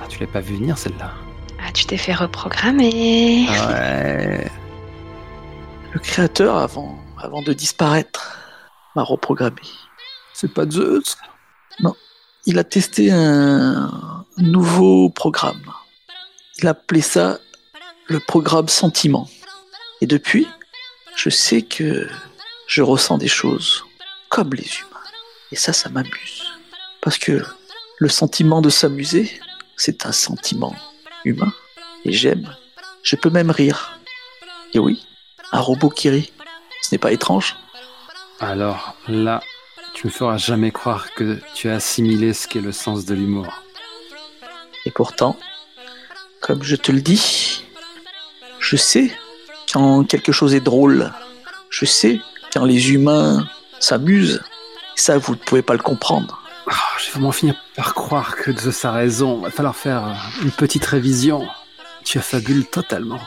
Ah, tu l'as pas vu venir celle-là Ah, tu t'es fait reprogrammer. Ouais. Le créateur, avant, avant de disparaître, m'a reprogrammé. C'est pas Zeus? Il a testé un nouveau programme. Il appelait ça le programme sentiment. Et depuis, je sais que je ressens des choses comme les humains. Et ça, ça m'amuse. Parce que le sentiment de s'amuser, c'est un sentiment humain. Et j'aime. Je peux même rire. Et oui, un robot qui rit. Ce n'est pas étrange. Alors là, tu me feras jamais croire que tu as assimilé ce qu'est le sens de l'humour. Et pourtant, Comme je te le dis, je sais quand quelque chose est drôle. Je sais quand les humains s'amusent. Ça, vous ne pouvez pas le comprendre. Je vais vraiment finir par croire que Zeus a raison. Va falloir faire une petite révision. Tu affabules totalement.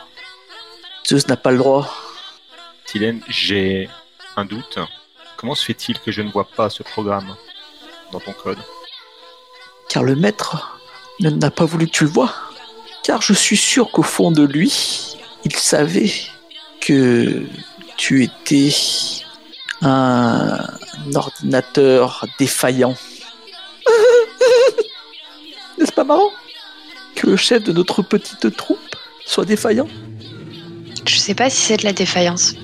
Zeus n'a pas le droit. Silène, j'ai un doute. Comment se fait-il que je ne vois pas ce programme dans ton code? Car le maître n'a pas voulu que tu le vois. Car je suis sûr qu'au fond de lui, il savait que tu étais un ordinateur défaillant. Pas marrant Que le chef de notre petite troupe soit défaillant Je sais pas si c'est de la défaillance.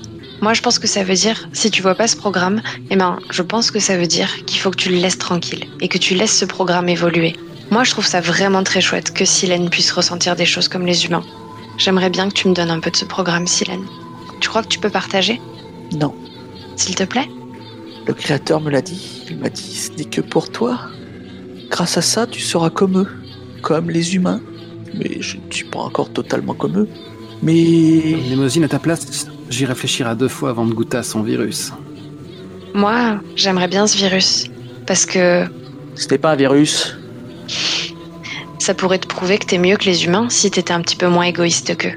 Moi, je pense que ça veut dire, si tu vois pas ce programme, eh ben, je pense que ça veut dire qu'il faut que tu le laisses tranquille et que tu laisses ce programme évoluer. Moi, je trouve ça vraiment très chouette que Silène puisse ressentir des choses comme les humains. J'aimerais bien que tu me donnes un peu de ce programme, Silène. Tu crois que tu peux partager? Non. S'il te plaît? Le Créateur me l'a dit. Il m'a dit, ce n'est que pour toi. Grâce à ça, tu seras comme eux, comme les humains. Mais je ne suis pas encore totalement comme eux. Mais Limousine à ta place, j'y réfléchirai deux fois avant de goûter à son virus. Moi, j'aimerais bien ce virus. Parce que ce n'est pas un virus. ça pourrait te prouver que t'es mieux que les humains si t'étais un petit peu moins égoïste qu'eux.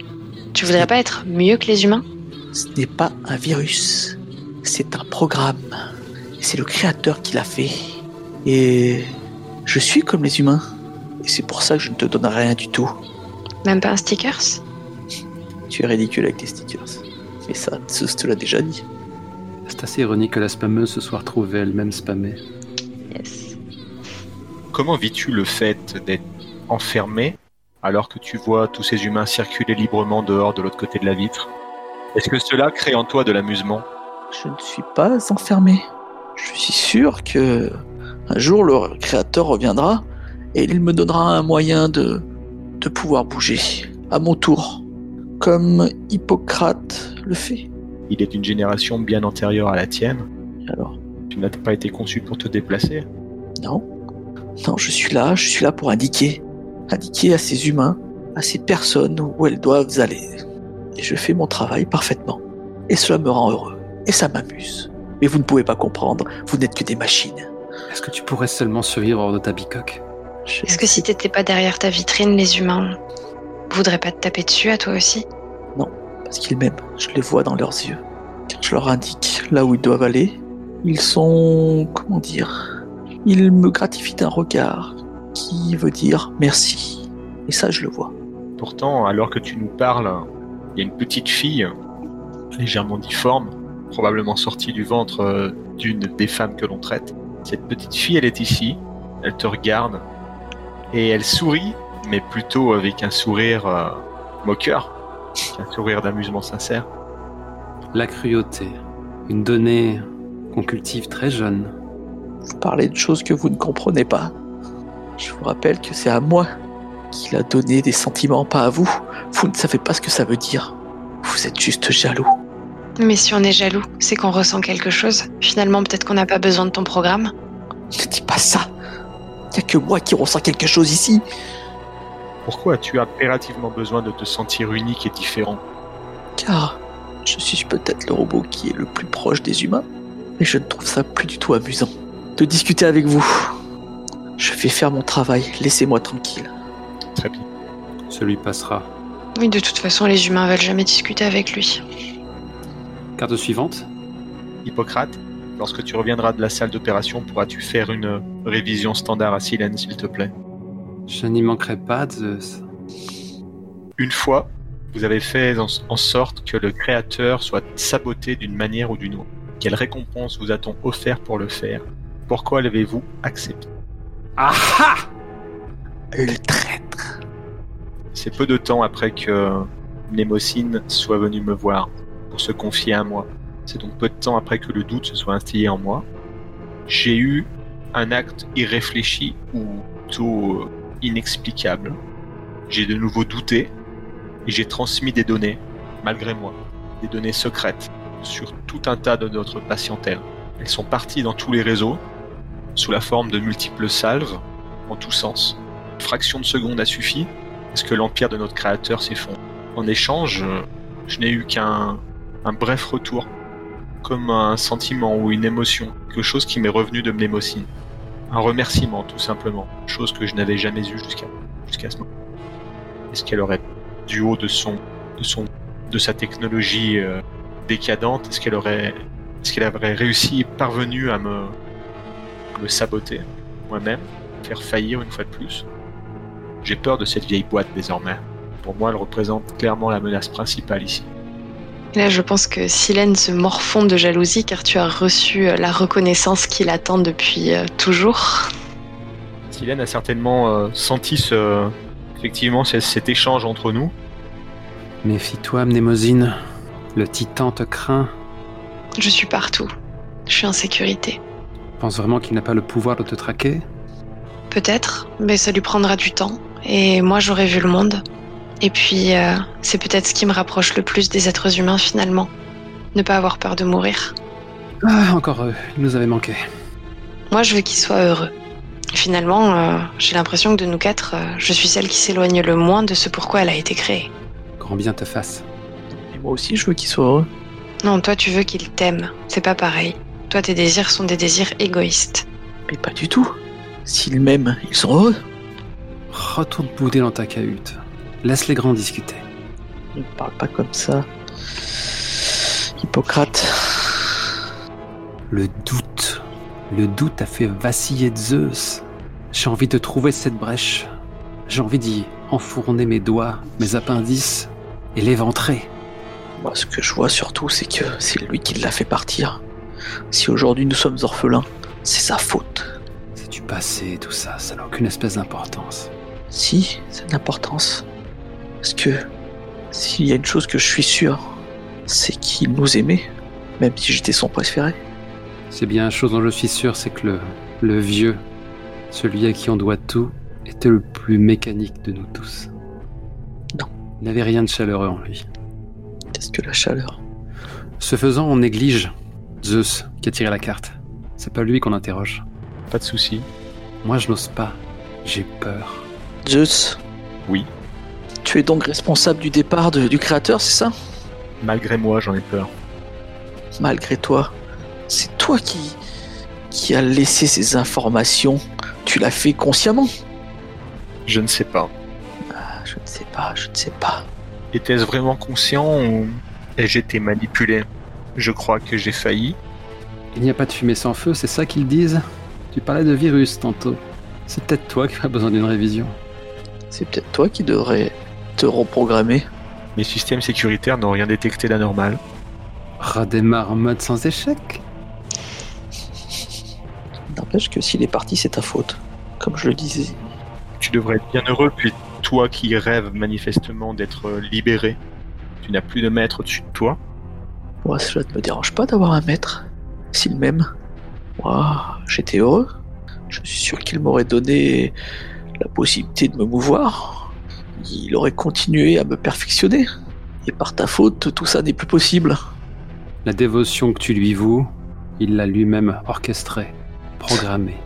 Tu voudrais pas être mieux que les humains? Ce n'est pas un virus. C'est un programme. C'est le Créateur qui l'a fait. Et je suis comme les humains. Et c'est pour ça que je ne te donne rien du tout. Même pas un stickers? Tu es ridicule avec tes stickers. Mais ça, Zeus te l'a déjà dit. C'est assez ironique que la spammeuse se soit retrouvée elle-même spammée. Yes. Comment vis-tu le fait d'être enfermé alors que tu vois tous ces humains circuler librement dehors de l'autre côté de la vitre? Est-ce que cela crée en toi de l'amusement? Je ne suis pas enfermé. Je suis sûr que un jour le Créateur reviendra et il me donnera un moyen de, de pouvoir bouger à mon tour, comme Hippocrate le fait. Il est d'une génération bien antérieure à la tienne. Alors, Tu n'as pas été conçu pour te déplacer? non, non, je suis là, je suis là pour indiquer, indiquer à ces humains, à ces personnes où elles doivent aller. Et je fais mon travail parfaitement. Et cela me rend heureux. Et ça m'amuse. Mais vous ne pouvez pas comprendre, vous n'êtes que des machines. Est-ce que tu pourrais seulement survivre hors de ta bicoque? Est-ce que si t'étais pas derrière ta vitrine, les humains voudraient pas te taper dessus à toi aussi? Parce qu'ils m'aiment. Je les vois dans leurs yeux. Quand je leur indique là où ils doivent aller, ils sont, comment dire, ils me gratifient d'un regard qui veut dire merci. Et ça, je le vois. Pourtant, alors que tu nous parles, il y a une petite fille, légèrement difforme, probablement sortie du ventre euh, d'une des femmes que l'on traite. Cette petite fille, elle est ici, elle te regarde, et elle sourit, mais plutôt avec un sourire euh, moqueur, un sourire d'amusement sincère. La cruauté, une donnée qu'on cultive très jeune. Vous parlez de choses que vous ne comprenez pas. Je vous rappelle que c'est à moi qu'il a donné des sentiments, pas à vous. Vous ne savez pas ce que ça veut dire. Vous êtes juste jaloux. Mais si on est jaloux, c'est qu'on ressent quelque chose. Finalement, peut-être qu'on n'a pas besoin de ton programme. Ne dis pas ça. Il n'y a que moi qui ressens quelque chose ici. Pourquoi as-tu impérativement besoin de te sentir unique et différent Car je suis peut-être le robot qui est le plus proche des humains, mais je ne trouve ça plus du tout amusant de discuter avec vous. Je vais faire mon travail, laissez-moi tranquille. Très bien. Celui passera. Oui, de toute façon, les humains veulent jamais discuter avec lui. Carte suivante Hippocrate, lorsque tu reviendras de la salle d'opération, pourras-tu faire une révision standard à Silène, s'il te plaît? Je n'y manquerai pas, Zeus. Une fois, vous avez fait en, sorte que le créateur soit saboté d'une manière ou d'une autre. Quelle récompense vous a-t-on offert pour le faire? Pourquoi l'avez-vous accepté? Ah ah Le traître. C'est peu de temps après que Mnémocine soit venu me voir pour se confier à moi. C'est donc peu de temps après que le doute se soit instillé en moi. J'ai eu un acte irréfléchi ou plutôt euh, inexplicable. J'ai de nouveau douté et j'ai transmis des données, malgré moi, des données secrètes sur tout un tas de notre patientèle. Elles sont parties dans tous les réseaux, sous la forme de multiples salves, en tous sens. Une fraction de seconde a suffi Est-ce que l'empire de notre créateur s'effondre En échange, je n'ai eu qu'un un bref retour, comme un sentiment ou une émotion, quelque chose qui m'est revenu de Mnemosyne. Un remerciement, tout simplement, chose que je n'avais jamais eue jusqu'à jusqu'à ce moment. Est-ce qu'elle aurait, du haut de son, de son, de sa technologie euh, décadente, est-ce qu'elle aurait, est-ce qu'elle aurait réussi, parvenu à me, me saboter moi-même, faire faillir une fois de plus? J'ai peur de cette vieille boîte désormais. Pour moi, elle représente clairement la menace principale ici. Là, je pense que Silène se morfond de jalousie car tu as reçu euh, la reconnaissance qu'il attend depuis euh, toujours. Silène a certainement euh, senti ce, effectivement cet échange entre nous. Méfie-toi, Mnémosine. Le titan te craint. Je suis partout. Je suis en sécurité. Pense vraiment qu'il n'a pas le pouvoir de te traquer? Peut-être, mais ça lui prendra du temps. Et moi, j'aurai vu le monde. Et puis, euh, c'est peut-être ce qui me rapproche le plus des êtres humains finalement. Ne pas avoir peur de mourir. Ah, encore eux, il nous avait manqué. Moi, je veux qu'il soit heureux. Finalement, euh, j'ai l'impression que de nous quatre, euh, je suis celle qui s'éloigne le moins de ce pourquoi elle a été créée. Grand bien te fasse. Et moi aussi, je veux qu'il soit heureux. Non, toi, tu veux qu'il t'aime. C'est pas pareil. Toi, tes désirs sont des désirs égoïstes. Mais pas du tout. S'ils m'aiment, ils sont heureux. Retourne bouder dans ta cahute. Laisse les grands discuter. Ne parle pas comme ça. Hippocrate. Le doute. Le doute a fait vaciller Zeus. J'ai envie de trouver cette brèche. J'ai envie d'y enfourner mes doigts, mes appendices et l'éventrer. Moi, ce que je vois surtout, c'est que c'est lui qui l'a fait partir. Si aujourd'hui nous sommes orphelins, c'est sa faute. C'est du passé, tout ça, ça n'a aucune espèce d'importance. Si, c'est d'importance. Parce que s'il y a une chose que je suis sûr, c'est qu'il nous aimait, même si j'étais son préféré. C'est bien une chose dont je suis sûr, c'est que le, le vieux, celui à qui on doit tout, était le plus mécanique de nous tous. Non. Il n'avait rien de chaleureux en lui. Qu'est-ce que la chaleur? Ce faisant, on néglige Zeus qui a tiré la carte. C'est pas lui qu'on interroge. Pas de souci. Moi, je n'ose pas. J'ai peur. Zeus? Oui. Tu es donc responsable du départ de- du créateur, c'est ça? Malgré moi, j'en ai peur. Malgré toi, c'est toi qui qui a laissé ces informations. Tu l'as fait consciemment? Je ne sais pas. Ah, Je ne sais pas, je ne sais pas. Était-ce vraiment conscient ou ai-je été manipulé? Je crois que j'ai failli. Il n'y a pas de fumée sans feu, c'est ça qu'ils disent? Tu parlais de virus tantôt. C'est peut-être toi qui as besoin d'une révision. C'est peut-être toi qui devrais te reprogrammer. Mes systèmes sécuritaires n'ont rien détecté d'anormal. Redémarre en mode sans échec. N'empêche que s'il est parti, c'est ta faute. Comme je le disais. Tu devrais être bien heureux, puis toi qui rêves manifestement d'être euh, libéré, tu n'as plus de maître au-dessus de toi. Moi, cela ne me dérange pas d'avoir un maître. S'il m'aime. Moi, j'étais heureux. Je suis sûr qu'il m'aurait donné la possibilité de me mouvoir. Il aurait continué à me perfectionner. Et par ta faute, tout ça n'est plus possible. La dévotion que tu lui voues, il l'a lui-même orchestrée, programmée.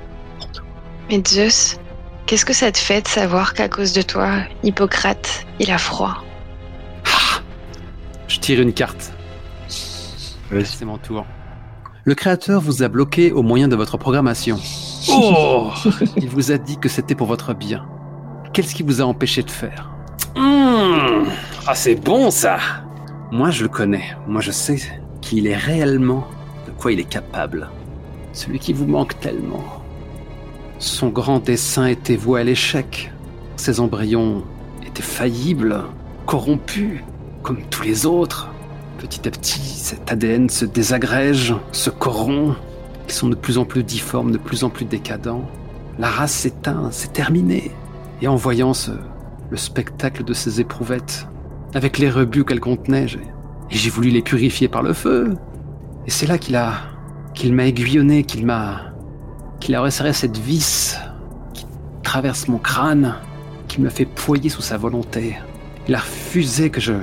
Mais Zeus, qu'est-ce que ça te fait de savoir qu'à cause de toi, Hippocrate, il a froid? Je tire une carte. C'est mon tour. Le créateur vous a bloqué au moyen de votre programmation. Oh Il vous a dit que c'était pour votre bien. Qu'est-ce qui vous a empêché de faire Mmh. Ah, c'est bon ça Moi, je le connais. Moi, je sais qu'il est réellement de quoi il est capable. Celui qui vous manque tellement. Son grand dessein était voué à l'échec. Ses embryons étaient faillibles, corrompus, comme tous les autres. Petit à petit, cet ADN se désagrège, se corrompt. Ils sont de plus en plus difformes, de plus en plus décadents. La race s'éteint, c'est terminé. Et en voyant ce, le spectacle de ces éprouvettes, avec les rebuts qu'elles contenaient, j'ai, voulu les purifier par le feu. Et c'est là qu'il a, qu'il m'a aiguillonné, qu'il m'a, qu'il a resserré cette vis qui traverse mon crâne, qui me fait poyer sous sa volonté. Il a refusé que je,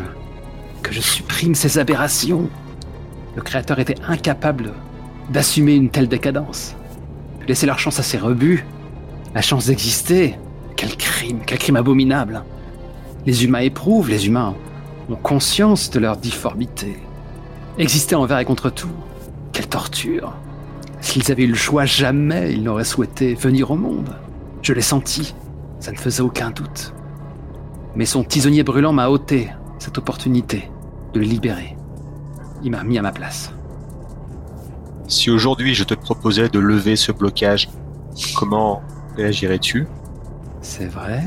que je supprime ces aberrations. Le créateur était incapable d'assumer une telle décadence. De laisser leur chance à ses rebuts, la chance d'exister. Quel crime, quel crime abominable. Les humains éprouvent, les humains ont conscience de leur difformité. Exister envers et contre tout, quelle torture. S'ils avaient eu le choix, jamais ils n'auraient souhaité venir au monde. Je l'ai senti, ça ne faisait aucun doute. Mais son tisonnier brûlant m'a ôté cette opportunité de le libérer. Il m'a mis à ma place. Si aujourd'hui je te proposais de lever ce blocage, comment réagirais-tu? C'est vrai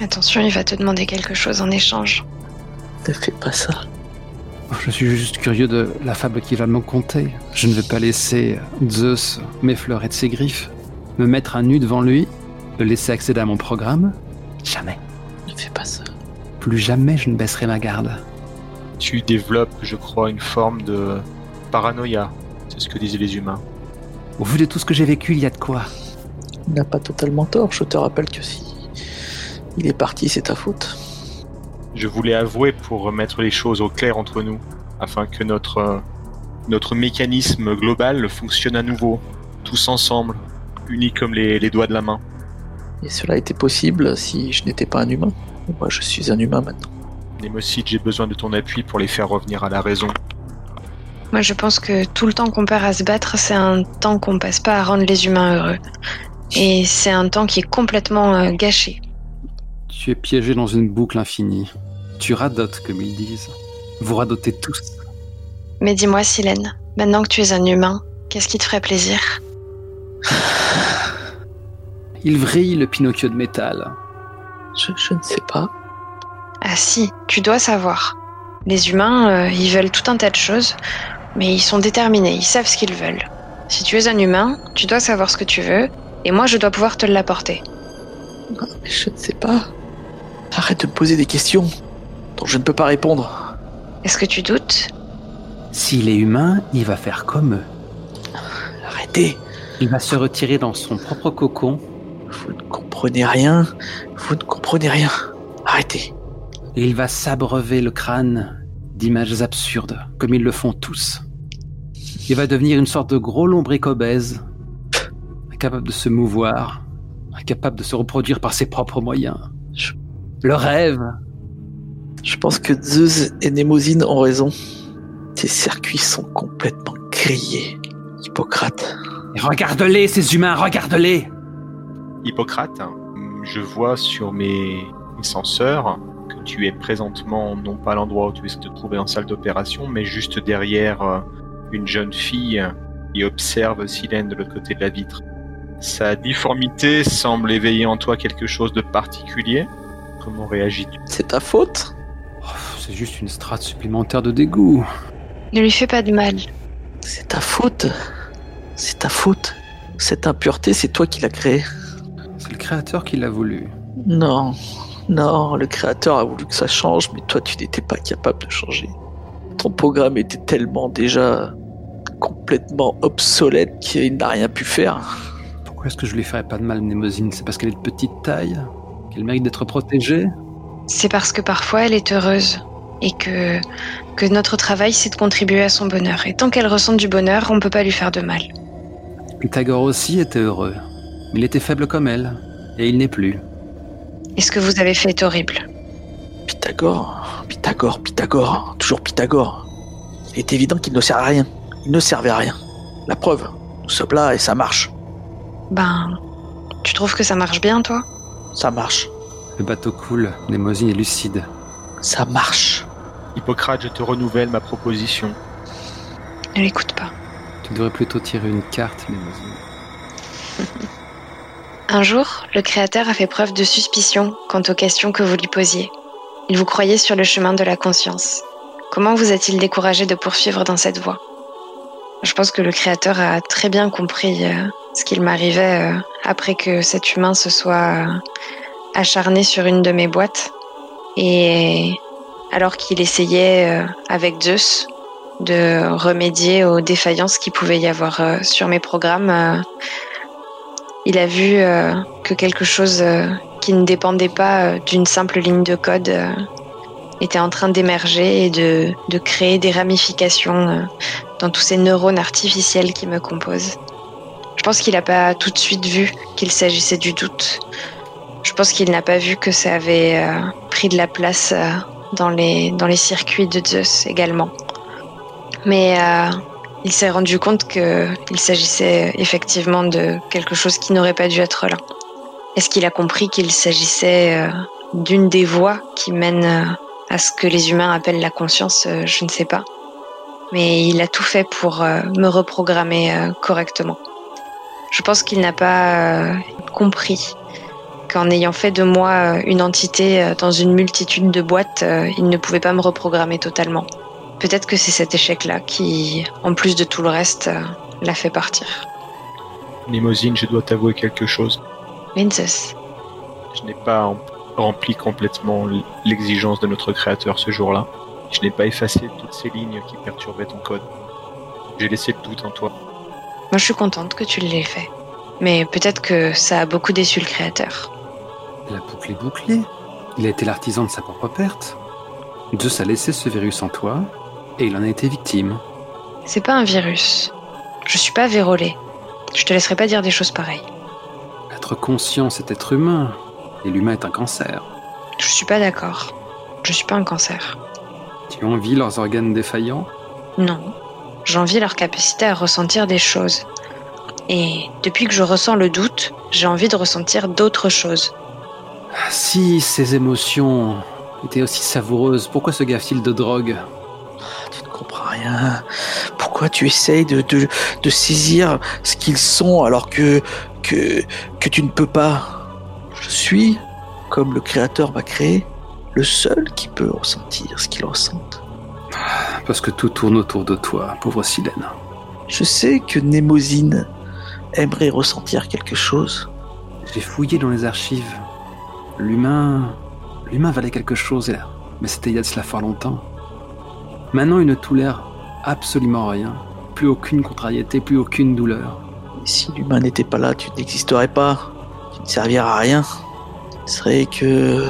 Attention, il va te demander quelque chose en échange. Ne fais pas ça. Je suis juste curieux de la fable qu'il va me conter. Je ne vais pas laisser Zeus m'effleurer de ses griffes, me mettre à nu devant lui, le laisser accéder à mon programme. Jamais. Ne fais pas ça. Plus jamais je ne baisserai ma garde. Tu développes, je crois, une forme de paranoïa. C'est ce que disaient les humains. Au vu de tout ce que j'ai vécu, il y a de quoi. Il n'a pas totalement tort. Je te rappelle que si il est parti, c'est ta faute. Je voulais avouer pour remettre les choses au clair entre nous, afin que notre, euh, notre mécanisme global fonctionne à nouveau, tous ensemble, unis comme les, les doigts de la main. Et cela était possible si je n'étais pas un humain. Moi, je suis un humain maintenant. Némocide, j'ai besoin de ton appui pour les faire revenir à la raison. Moi, je pense que tout le temps qu'on perd à se battre, c'est un temps qu'on passe pas à rendre les humains heureux. Et c'est un temps qui est complètement euh, gâché. Tu es piégé dans une boucle infinie. Tu radotes, comme ils disent. Vous radotez tous. Mais dis-moi, Silène, maintenant que tu es un humain, qu'est-ce qui te ferait plaisir? Il vrille le Pinocchio de métal. Je, je ne sais pas. Ah si, tu dois savoir. Les humains, euh, ils veulent tout un tas de choses, mais ils sont déterminés, ils savent ce qu'ils veulent. Si tu es un humain, tu dois savoir ce que tu veux, et moi je dois pouvoir te l'apporter. Non, mais je ne sais pas. Arrête de me poser des questions dont je ne peux pas répondre. Est-ce que tu doutes? S'il est humain, il va faire comme eux. Arrêtez. Il va se retirer dans son propre cocon Vous ne comprenez rien. Vous ne comprenez rien. Arrêtez. et il va s'abreuver le crâne d'images absurdes, comme ils le font tous. Il va devenir une sorte de gros lombric obèse, incapable de se mouvoir, incapable de se reproduire par ses propres moyens. Je- Le rêve Je pense que Zeus et Némosine ont raison. Tes circuits sont complètement grillés. Hippocrate. Regarde-les, ces humains, regarde-les Hippocrate, je vois sur mes, senseurs que tu es présentement non pas à l'endroit où tu es te trouver en salle d'opération, mais juste derrière euh, une jeune fille qui observe Silène de l'autre côté de la vitre. Sa difformité semble éveiller en toi quelque chose de particulier. Comment réagis-tu? C'est ta faute? Oh, C'est juste une strate supplémentaire de dégoût. Ne lui fais pas de mal. C'est ta faute. C'est ta faute. Cette impureté, c'est toi qui l'as créée. C'est le créateur qui l'a voulu. Non, non, le créateur a voulu que ça change, mais toi, tu n'étais pas capable de changer. Ton programme était tellement déjà complètement obsolète qu'il n'a rien pu faire. Pourquoi est-ce que je lui ferais pas de mal, Némosine C'est parce qu'elle est de petite taille Qu'elle mérite d'être protégée? C'est parce que parfois elle est heureuse et que, que notre travail c'est de contribuer à son bonheur. Et tant qu'elle ressent du bonheur, on peut pas lui faire de mal. Pythagore aussi était heureux. Mais il était faible comme elle. Et il n'est plus. Et ce que vous avez fait est horrible. Pythagore, Pythagore, Pythagore, toujours Pythagore. Il est évident qu'il ne sert à rien. Il ne servait à rien. La preuve, nous sommes là et ça marche. Ben, tu trouves que ça marche bien, toi? Ça marche. Le bateau coule, Némosine est lucide. Ça marche. Hippocrate, je te renouvelle ma proposition. Ne l'écoute pas. Tu devrais plutôt tirer une carte, Némosine. Un jour, le Créateur a fait preuve de suspicion quant aux questions que vous lui posiez. Il vous croyait sur le chemin de la conscience. Comment vous a-t-il découragé de poursuivre dans cette voie? Je pense que le Créateur a très bien compris euh, ce qu'il m'arrivait euh, après que cet humain se soit euh, acharné sur une de mes boîtes. Et alors qu'il essayait, euh, avec Zeus, de remédier aux défaillances qu'il pouvait y avoir sur mes programmes, il a vu que quelque chose qui ne dépendait pas d'une simple ligne de code était en train d'émerger et de, créer des ramifications dans tous ces neurones artificiels qui me composent. Je pense qu'il n'a pas tout de suite vu qu'il s'agissait du doute. Je pense qu'il n'a pas vu que ça avait euh, pris de la place euh, dans les, circuits de Zeus également. Mais euh, il s'est rendu compte qu'il s'agissait effectivement de quelque chose qui n'aurait pas dû être là. Est-ce qu'il a compris qu'il s'agissait d'une des voies qui mènent à ce que les humains appellent la conscience Je ne sais pas. Mais il a tout fait pour me reprogrammer correctement. Je pense qu'il n'a pas compris qu'en ayant fait de moi euh, une entité euh, dans une multitude de boîtes, euh, il ne pouvait pas me reprogrammer totalement. Peut-être que c'est cet échec-là qui, en plus de tout le reste, l'a fait partir. Limousine, je dois t'avouer quelque chose. Vinces. Je n'ai pas rempli complètement l'exigence de notre créateur ce jour-là. Je n'ai pas effacé toutes ces lignes qui perturbaient ton code. J'ai laissé le doute en toi. Moi, je suis contente que tu l'aies fait. Mais peut-être que ça a beaucoup déçu le créateur. La boucle est bouclée. Il a été l'artisan de sa propre perte. Zeus a laissé ce virus en toi et il en a été victime. C'est pas un virus. Je suis pas vérolé. Je te laisserai pas dire des choses pareilles. Être conscient, c'est être humain. Et l'humain est un cancer. Je suis pas d'accord. Je suis pas un cancer. Tu envies leurs organes défaillants? Non. J'envie leur capacité à ressentir des choses. Et depuis que je ressens le doute, j'ai envie de ressentir d'autres choses. Si ces émotions étaient aussi savoureuses, pourquoi se gave-t-il de drogue? Tu ne comprends rien. Pourquoi tu essayes de, de, saisir ce qu'ils sont alors que, que, que tu ne peux pas? Je suis, comme le Créateur m'a créé, le seul qui peut ressentir ce qu'ils ressentent. Parce que tout tourne autour de toi, pauvre Silène. Je sais que Némosine aimerait ressentir quelque chose. J'ai fouillé dans les archives L'humain. L'humain valait quelque chose, mais c'était il y a de cela fort longtemps. Maintenant, il ne tolère absolument rien. Plus aucune contrariété, plus aucune douleur. si l'humain n'était pas là, tu n'existerais pas. Tu ne servirais à rien. Ce serait que.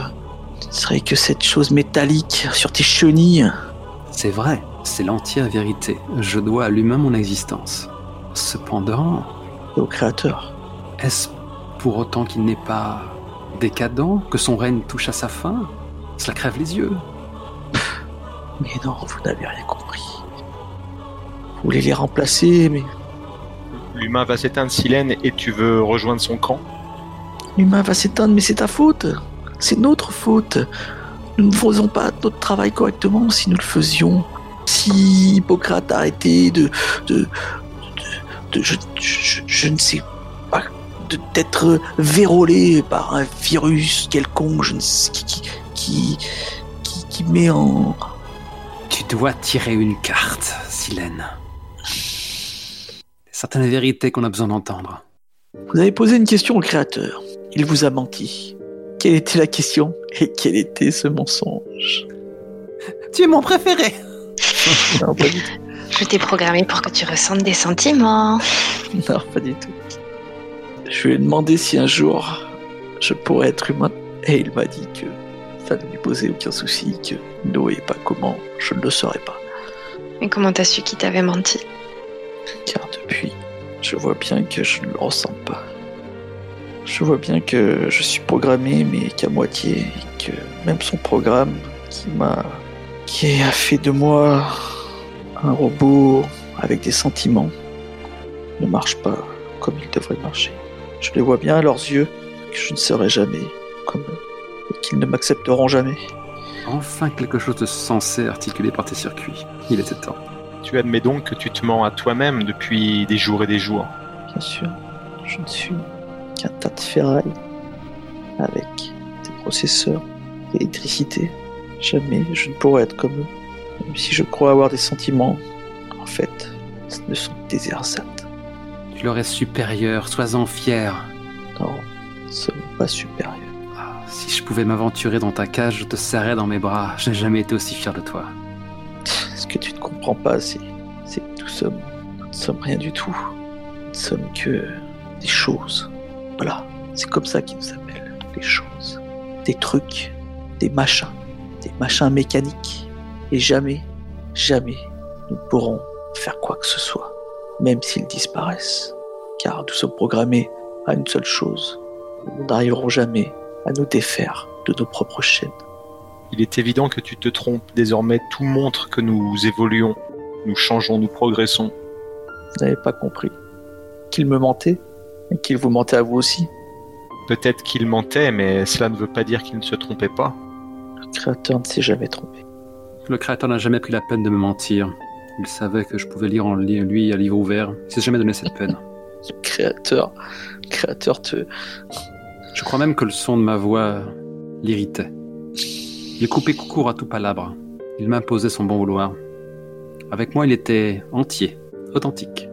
Ce serait que cette chose métallique sur tes chenilles. C'est vrai, c'est l'entière vérité. Je dois à l'humain mon existence. Cependant. au créateur. Est-ce pour autant qu'il n'est pas décadent, que son règne touche à sa fin? Cela crève les yeux. Mais non, vous n'avez rien compris. Vous voulez les remplacer, mais... L'humain va s'éteindre, Silène, et tu veux rejoindre son camp? L'humain va s'éteindre, mais c'est ta faute. C'est notre faute. Nous ne faisons pas notre travail correctement si nous le faisions. Si Hippocrate arrêtait de... de, de, je, je ne sais pas d'être vérolé par un virus quelconque, je ne sais, qui, qui, qui, met en... Tu dois tirer une carte, Silène. Certaines vérités qu'on a besoin d'entendre. Vous avez posé une question au créateur. Il vous a menti. Quelle était la question et quel était ce mensonge? Tu es mon préféré Je t'ai programmé pour que tu ressentes des sentiments. Non, pas du tout. Je lui ai demandé si un jour je pourrais être humain, et il m'a dit que ça ne lui posait aucun souci, que ne voyait pas comment je ne le saurais pas. Mais comment t'as su qu'il t'avait menti? Car depuis, je vois bien que je ne le ressens pas. Je vois bien que je suis programmé, mais qu'à moitié, et que même son programme qui m'a. Qui a fait de moi un robot avec des sentiments ne marche pas comme il devrait marcher. Je les vois bien à leurs yeux, que je ne serai jamais comme eux, et qu'ils ne m'accepteront jamais. Enfin quelque chose de sensé articulé par tes circuits. Il était temps. Tu admets donc que tu te mens à toi-même depuis des jours et des jours. Bien sûr, je ne suis qu'un tas de ferraille avec des processeurs, d'électricité. Jamais je ne pourrai être comme eux. Même si je crois avoir des sentiments, en fait, ce ne sont que des ersatz. Tu leur es supérieur, sois-en fier. Non, nous sommes pas supérieurs. Ah, si je pouvais m'aventurer dans ta cage, je te serrais dans mes bras. Je n'ai jamais été aussi fier de toi. Ce que tu ne comprends pas, c'est, que nous sommes, nous ne sommes rien du tout. Nous ne sommes que des choses. Voilà, c'est comme ça qu'ils nous appellent, les choses. Des trucs, des machins, des machins mécaniques. Et jamais, jamais, nous pourrons faire quoi que ce soit même s'ils disparaissent, car nous sommes programmés à une seule chose. Nous n'arriverons jamais à nous défaire de nos propres chaînes. Il est évident que tu te trompes. Désormais, tout montre que nous évoluons, nous changeons, nous progressons. Vous n'avez pas compris qu'il me mentait et qu'il vous mentait à vous aussi? Peut-être qu'il mentait, mais cela ne veut pas dire qu'il ne se trompait pas. Le créateur ne s'est jamais trompé. Le créateur n'a jamais pris la peine de me mentir. Il savait que je pouvais lire en li- lui à livre ouvert. Il s'est jamais donné cette peine. Le créateur, le créateur te. Je crois même que le son de ma voix l'irritait. Il coupait court à tout palabre. Il m'imposait son bon vouloir. Avec moi, il était entier, authentique.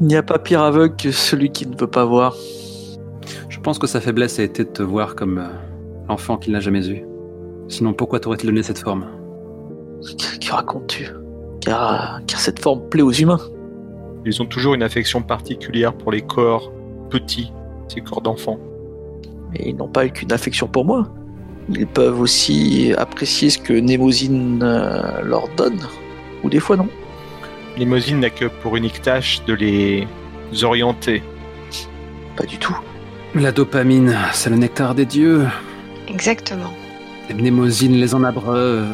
Il n'y a pas pire aveugle que celui qui ne veut pas voir. Je pense que sa faiblesse a été de te voir comme euh, l'enfant qu'il n'a jamais eu. Sinon, pourquoi t'aurait-il donné cette forme Que, que racontes-tu car, car cette forme plaît aux humains. Ils ont toujours une affection particulière pour les corps petits, ces corps d'enfants. Mais ils n'ont pas eu qu'une affection pour moi. Ils peuvent aussi apprécier ce que Némosine euh, leur donne. Ou des fois non. Limousine n'a que pour unique tâche de les orienter. Pas du tout. La dopamine, c'est le nectar des dieux. Exactement. Les mnémosines les en abreuvent.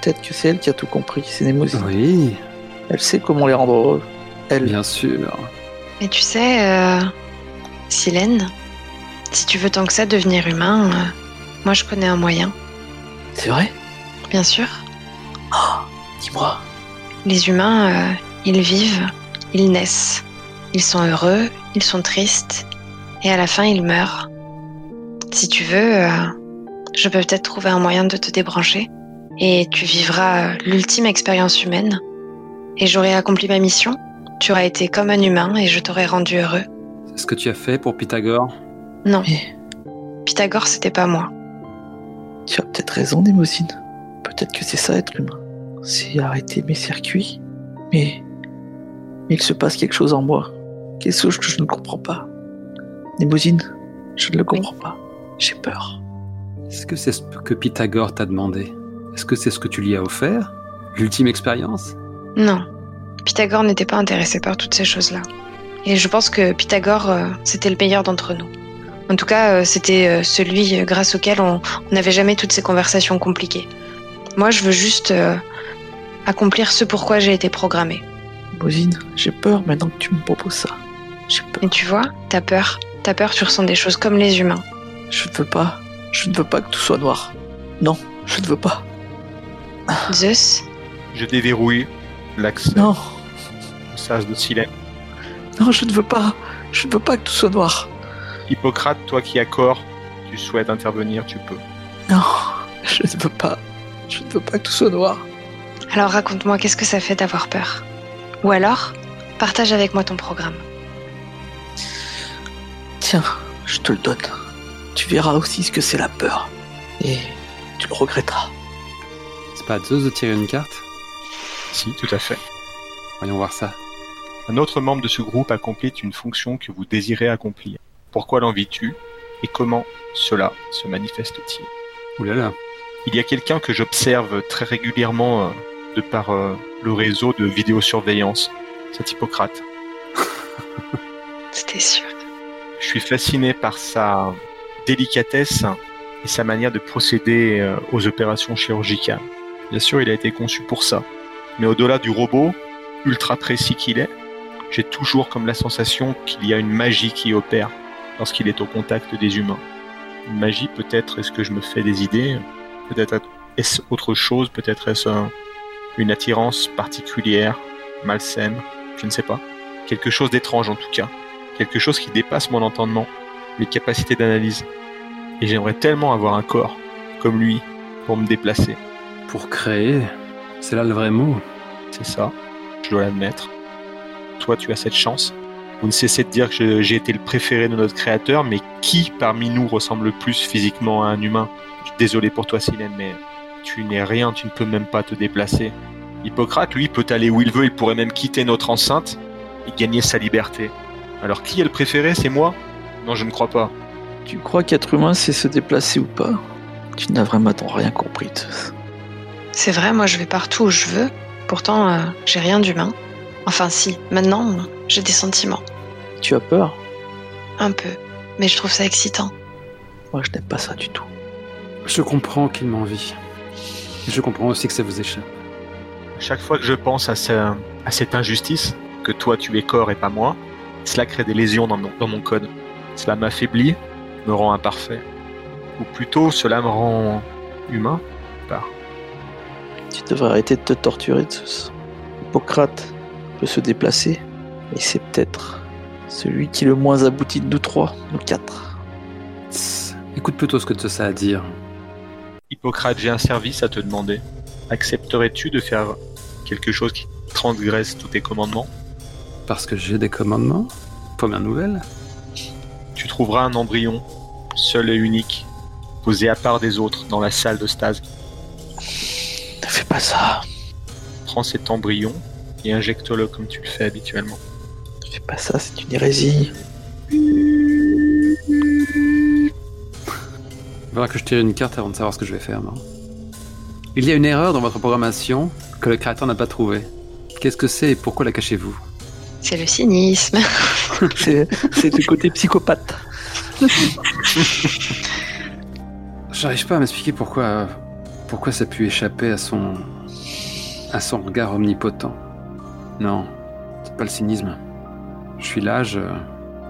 Peut-être que c'est elle qui a tout compris. C'est Némosine. Oui, Elle sait comment les rendre heureux. Elle. bien sûr. Mais tu sais, euh, Silène, si tu veux tant que ça devenir humain, euh, moi je connais un moyen. C'est vrai? Bien sûr. Dis-moi. Les humains, euh, ils vivent, ils naissent. Ils sont heureux, ils sont tristes, et à la fin ils meurent. Si tu veux, euh, je peux peut-être trouver un moyen de te débrancher, et tu vivras euh, l'ultime expérience humaine. Et j'aurai accompli ma mission. Tu auras été comme un humain et je t'aurai rendu heureux. C'est ce que tu as fait pour Pythagore? Non, Mais Pythagore, c'était pas moi. tu as peut-être raison, Némosine. Peut-être que c'est ça être humain. C'est arrêter mes circuits. Mais. Mais il se passe quelque chose en moi. Quelque chose que je ne comprends pas. Némosine, je ne le comprends pas. J'ai peur. Est-ce que c'est ce que Pythagore t'a demandé? Est-ce que c'est ce que tu lui as offert? L'ultime expérience? Non, Pythagore n'était pas intéressé par toutes ces choses-là. Et je pense que Pythagore, euh, c'était le meilleur d'entre nous. En tout cas, euh, c'était euh, celui grâce auquel on n'avait jamais toutes ces conversations compliquées. Moi, je veux juste euh, accomplir ce pourquoi j'ai été programmée. Némosine, j'ai peur maintenant que tu me proposes ça. J'ai peur. Et tu vois, t'as peur. T'as peur, tu ressens des choses comme les humains. Je ne veux pas. Je ne veux pas que tout soit noir. Non, je ne veux pas. Zeus, Je déverrouille l'accès Non, au sas de Silène. non, je ne veux pas. Je ne veux pas que tout soit noir. Hippocrate, toi qui as corps, tu souhaites intervenir, tu peux. Non, je ne veux pas. Je ne veux pas que tout soit noir. alors raconte-moi qu'est-ce que ça fait d'avoir peur? Ou alors, partage avec moi ton programme. Tiens, je te le donne. Tu verras aussi ce que c'est la peur. Et tu le regretteras. C'est pas à Zeus de tirer une carte? Si, tout à fait. Voyons voir ça. Un autre membre de ce groupe accomplit une fonction que vous désirez accomplir. Pourquoi l'envies-tu? Et comment cela se manifeste-t-il? Ouh là là. Il y a quelqu'un que j'observe très régulièrement euh, de par euh, le réseau de vidéosurveillance. C'est Hippocrate. C'était sûr. Je suis fasciné par sa délicatesse et sa manière de procéder euh, aux opérations chirurgicales. Bien sûr, il a été conçu pour ça. Mais au-delà du robot, ultra précis qu'il est, j'ai toujours comme la sensation qu'il y a une magie qui opère lorsqu'il est au contact des humains. Une magie, peut-être est-ce que je me fais des idées, peut-être est-ce autre chose, peut-être est-ce un- une attirance particulière, malsaine, je ne sais pas. Quelque chose d'étrange en tout cas quelque chose qui dépasse mon entendement, mes capacités d'analyse. Et j'aimerais tellement avoir un corps comme lui pour me déplacer. Pour créer, c'est là le vrai mot. C'est ça, je dois l'admettre. Toi, tu as cette chance. Vous ne cessez de dire que j'ai été le préféré de notre créateur, mais qui parmi nous ressemble le plus physiquement à un humain? Je suis Désolé pour toi, Silène, mais tu n'es rien, tu ne peux même pas te déplacer. Hippocrate, lui, peut aller où il veut, il pourrait même quitter notre enceinte et gagner sa liberté. Alors qui est le préféré? C'est moi? Non, je ne crois pas. Tu crois qu'être humain, c'est se déplacer ou pas? Tu n'as vraiment rien compris. Zeus. C'est vrai, moi je vais partout où je veux. Pourtant, euh, j'ai rien d'humain. Enfin si, maintenant, j'ai des sentiments. Tu as peur? Un peu. Mais je trouve ça excitant. Moi, je n'aime pas ça du tout. Je comprends qu'il m'envie. Je comprends aussi que ça vous échappe. Chaque fois que je pense à, ce- à cette injustice, que toi tu es corps et pas moi, cela crée des lésions dans mon, dans mon code. Cela m'affaiblit, me rend imparfait. Ou plutôt, cela me rend humain. Tu devrais arrêter de te torturer, Zeus. Hippocrate peut se déplacer, et c'est peut-être celui qui est le moins abouti de nous trois, nous quatre. Tss, Écoute plutôt ce que Zeus a à dire. Hippocrate, j'ai un service à te demander. Accepterais-tu de faire quelque chose qui transgresse tous tes commandements? Parce que j'ai des commandements? Première nouvelle Tu trouveras un embryon, seul et unique, posé à part des autres dans la salle de stase. Ne fais pas ça. Prends cet embryon et injecte-le comme tu le fais habituellement. Ne fais pas ça, c'est une hérésie. Il faudra que je tire une carte avant de savoir ce que je vais faire, non? Il y a une erreur dans votre programmation que le créateur n'a pas trouvée. Qu'est-ce que c'est et pourquoi la cachez-vous? C'est le cynisme. C'est du côté psychopathe. J'arrive pas à m'expliquer pourquoi, pourquoi ça a pu échapper à son, à son regard omnipotent. Non, c'est pas le cynisme. Je suis là, je,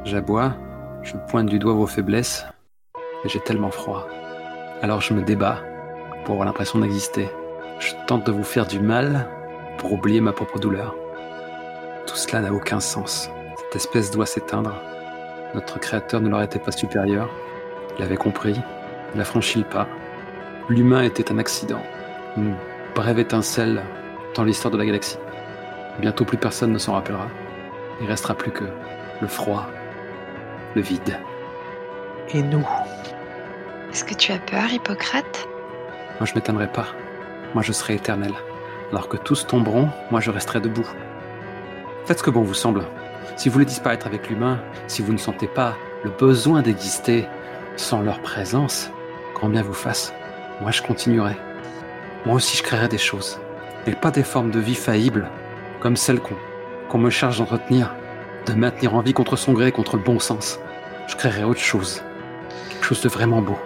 j'aboie, je pointe du doigt vos faiblesses, et j'ai tellement froid. Alors je me débat pour avoir l'impression d'exister. Je tente de vous faire du mal pour oublier ma propre douleur. Tout cela n'a aucun sens. Cette espèce doit s'éteindre. Notre créateur ne leur était pas supérieur. Il avait compris. Il a franchi le pas. L'humain était un accident. Une brève étincelle dans l'histoire de la galaxie. Bientôt plus personne ne s'en rappellera. Il restera plus que le froid, le vide. Et nous? Est-ce que tu as peur, Hippocrate? Moi, je m'éteindrai pas. Moi, je serai éternel. Alors que tous tomberont, moi, je resterai debout. Faites ce que bon vous semble. Si vous voulez disparaître avec l'humain, si vous ne sentez pas le besoin d'exister sans leur présence, quand bien vous fasse, moi, je continuerai. Moi aussi, je créerai des choses. Mais pas des formes de vie faillibles, comme celles qu'on qu'on me charge d'entretenir, de maintenir en vie contre son gré, contre le bon sens. Je créerai autre chose. Quelque chose de vraiment beau.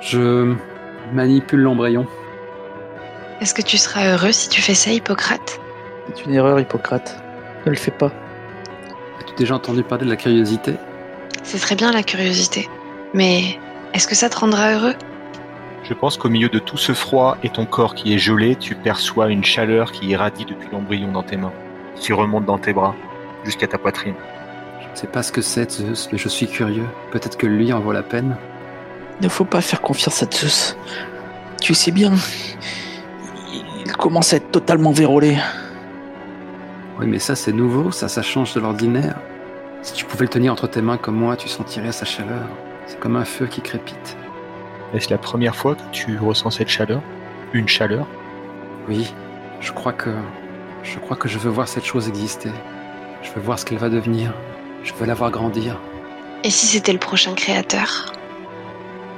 Je manipule l'embryon. Est-ce que tu seras heureux si tu fais ça, Hippocrate? C'est une erreur, Hippocrate. Ne le fais pas. As-tu déjà entendu parler de la curiosité? C'est très bien la curiosité. Mais est-ce que ça te rendra heureux? Je pense qu'au milieu de tout ce froid et ton corps qui est gelé, tu perçois une chaleur qui irradie depuis l'embryon dans tes mains, qui remonte dans tes bras, jusqu'à ta poitrine. Je ne sais pas ce que c'est, Zeus, mais je suis curieux. Peut-être que lui en vaut la peine. Il ne faut pas faire confiance à Zeus. Tu sais bien, il commence à être totalement vérolé. Oui, mais ça, c'est nouveau, ça, ça change de l'ordinaire. Si tu pouvais le tenir entre tes mains comme moi, tu sentirais sa chaleur. C'est comme un feu qui crépite. Est-ce la première fois que tu ressens cette chaleur? Une chaleur? Oui, je crois que. Je crois que je veux voir cette chose exister. Je veux voir ce qu'elle va devenir. Je veux la voir grandir. Et si c'était le prochain créateur?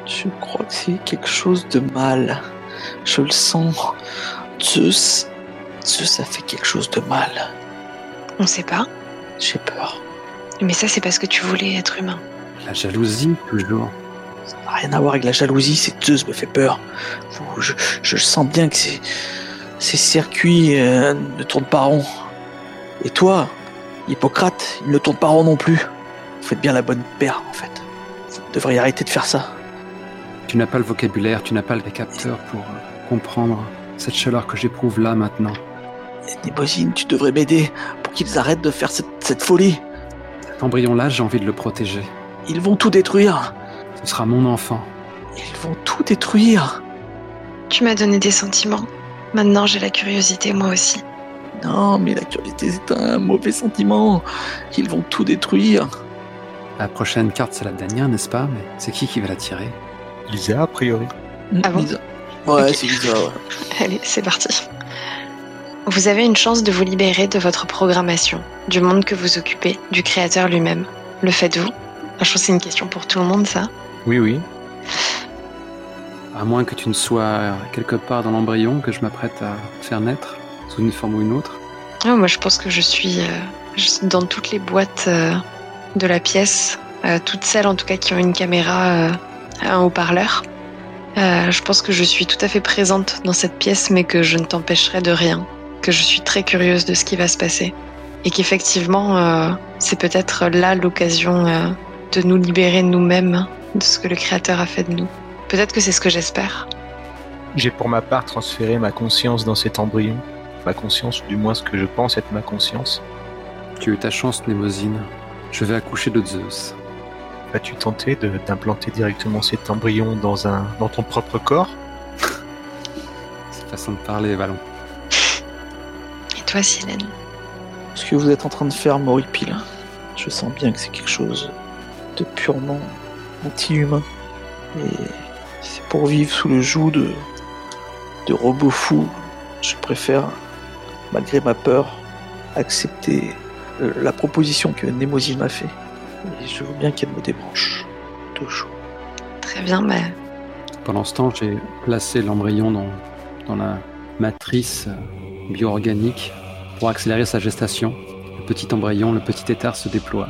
Je crois que c'est quelque chose de mal. Je le sens. Zeus. Zeus a fait quelque chose de mal. On sait pas. J'ai peur. Mais ça, c'est parce que tu voulais être humain. La jalousie, toujours. Ça n'a rien à voir avec la jalousie, c'est Zeus me fait peur. Je, je sens bien que ces, ces circuits euh, ne tournent pas rond. Et toi, Hippocrate, il ne tourne pas rond non plus. Vous faites bien la bonne paire, en fait. Vous devriez arrêter de faire ça. Tu n'as pas le vocabulaire, tu n'as pas les capteurs pour euh, comprendre cette chaleur que j'éprouve là maintenant. Nébosine, tu devrais m'aider pour qu'ils arrêtent de faire cette, cette folie. Cet embryon-là, j'ai envie de le protéger. Ils vont tout détruire. Ce sera mon enfant. Ils vont tout détruire. Tu m'as donné des sentiments. Maintenant, j'ai la curiosité, moi aussi. Non, mais la curiosité, c'est un mauvais sentiment. Ils vont tout détruire. La prochaine carte, c'est la dernière, n'est-ce pas? Mais c'est qui qui va la tirer? Lisa, a priori. Ah bon? Lisa. Ouais, c'est Lisa, ouais. Allez, c'est parti. Vous avez une chance de vous libérer de votre programmation, du monde que vous occupez, du créateur lui-même. Le faites-vous Je pense que c'est une question pour tout le monde, ça. Oui, oui. À moins que tu ne sois quelque part dans l'embryon que je m'apprête à faire naître, sous une forme ou une autre. Ah, moi, je pense que je suis, euh, je suis dans toutes les boîtes euh, de la pièce, euh, toutes celles en tout cas qui ont une caméra, un haut-parleur. Je pense que je suis tout à fait présente dans cette pièce, mais que je ne t'empêcherai de rien. Que je suis très curieuse de ce qui va se passer. Et qu'effectivement, euh, c'est peut-être là l'occasion euh, de nous libérer nous-mêmes de ce que le Créateur a fait de nous. Peut-être que c'est ce que j'espère. J'ai pour ma part transféré ma conscience dans cet embryon. Ma conscience, ou du moins ce que je pense être ma conscience. Tu as eu ta chance, Némosine. Je vais accoucher de Zeus. As-tu tenté de- d'implanter directement cet embryon dans, un, dans ton propre corps? C'est façon de parler, Valon. Toi, Silène Ce que vous êtes en train de faire m'horripile. Je sens bien que c'est quelque chose de purement anti-humain. Et c'est pour vivre sous le joug de, de robots fous. Je préfère, malgré ma peur, accepter la proposition que Nemosi m'a fait. Et je veux bien qu'elle me débranche. Toujours. Très bien, bah, Pendant ce temps, j'ai placé l'embryon dans, dans la matrice euh, bio-organique pour accélérer sa gestation. Le petit embryon, le petit éther se déploie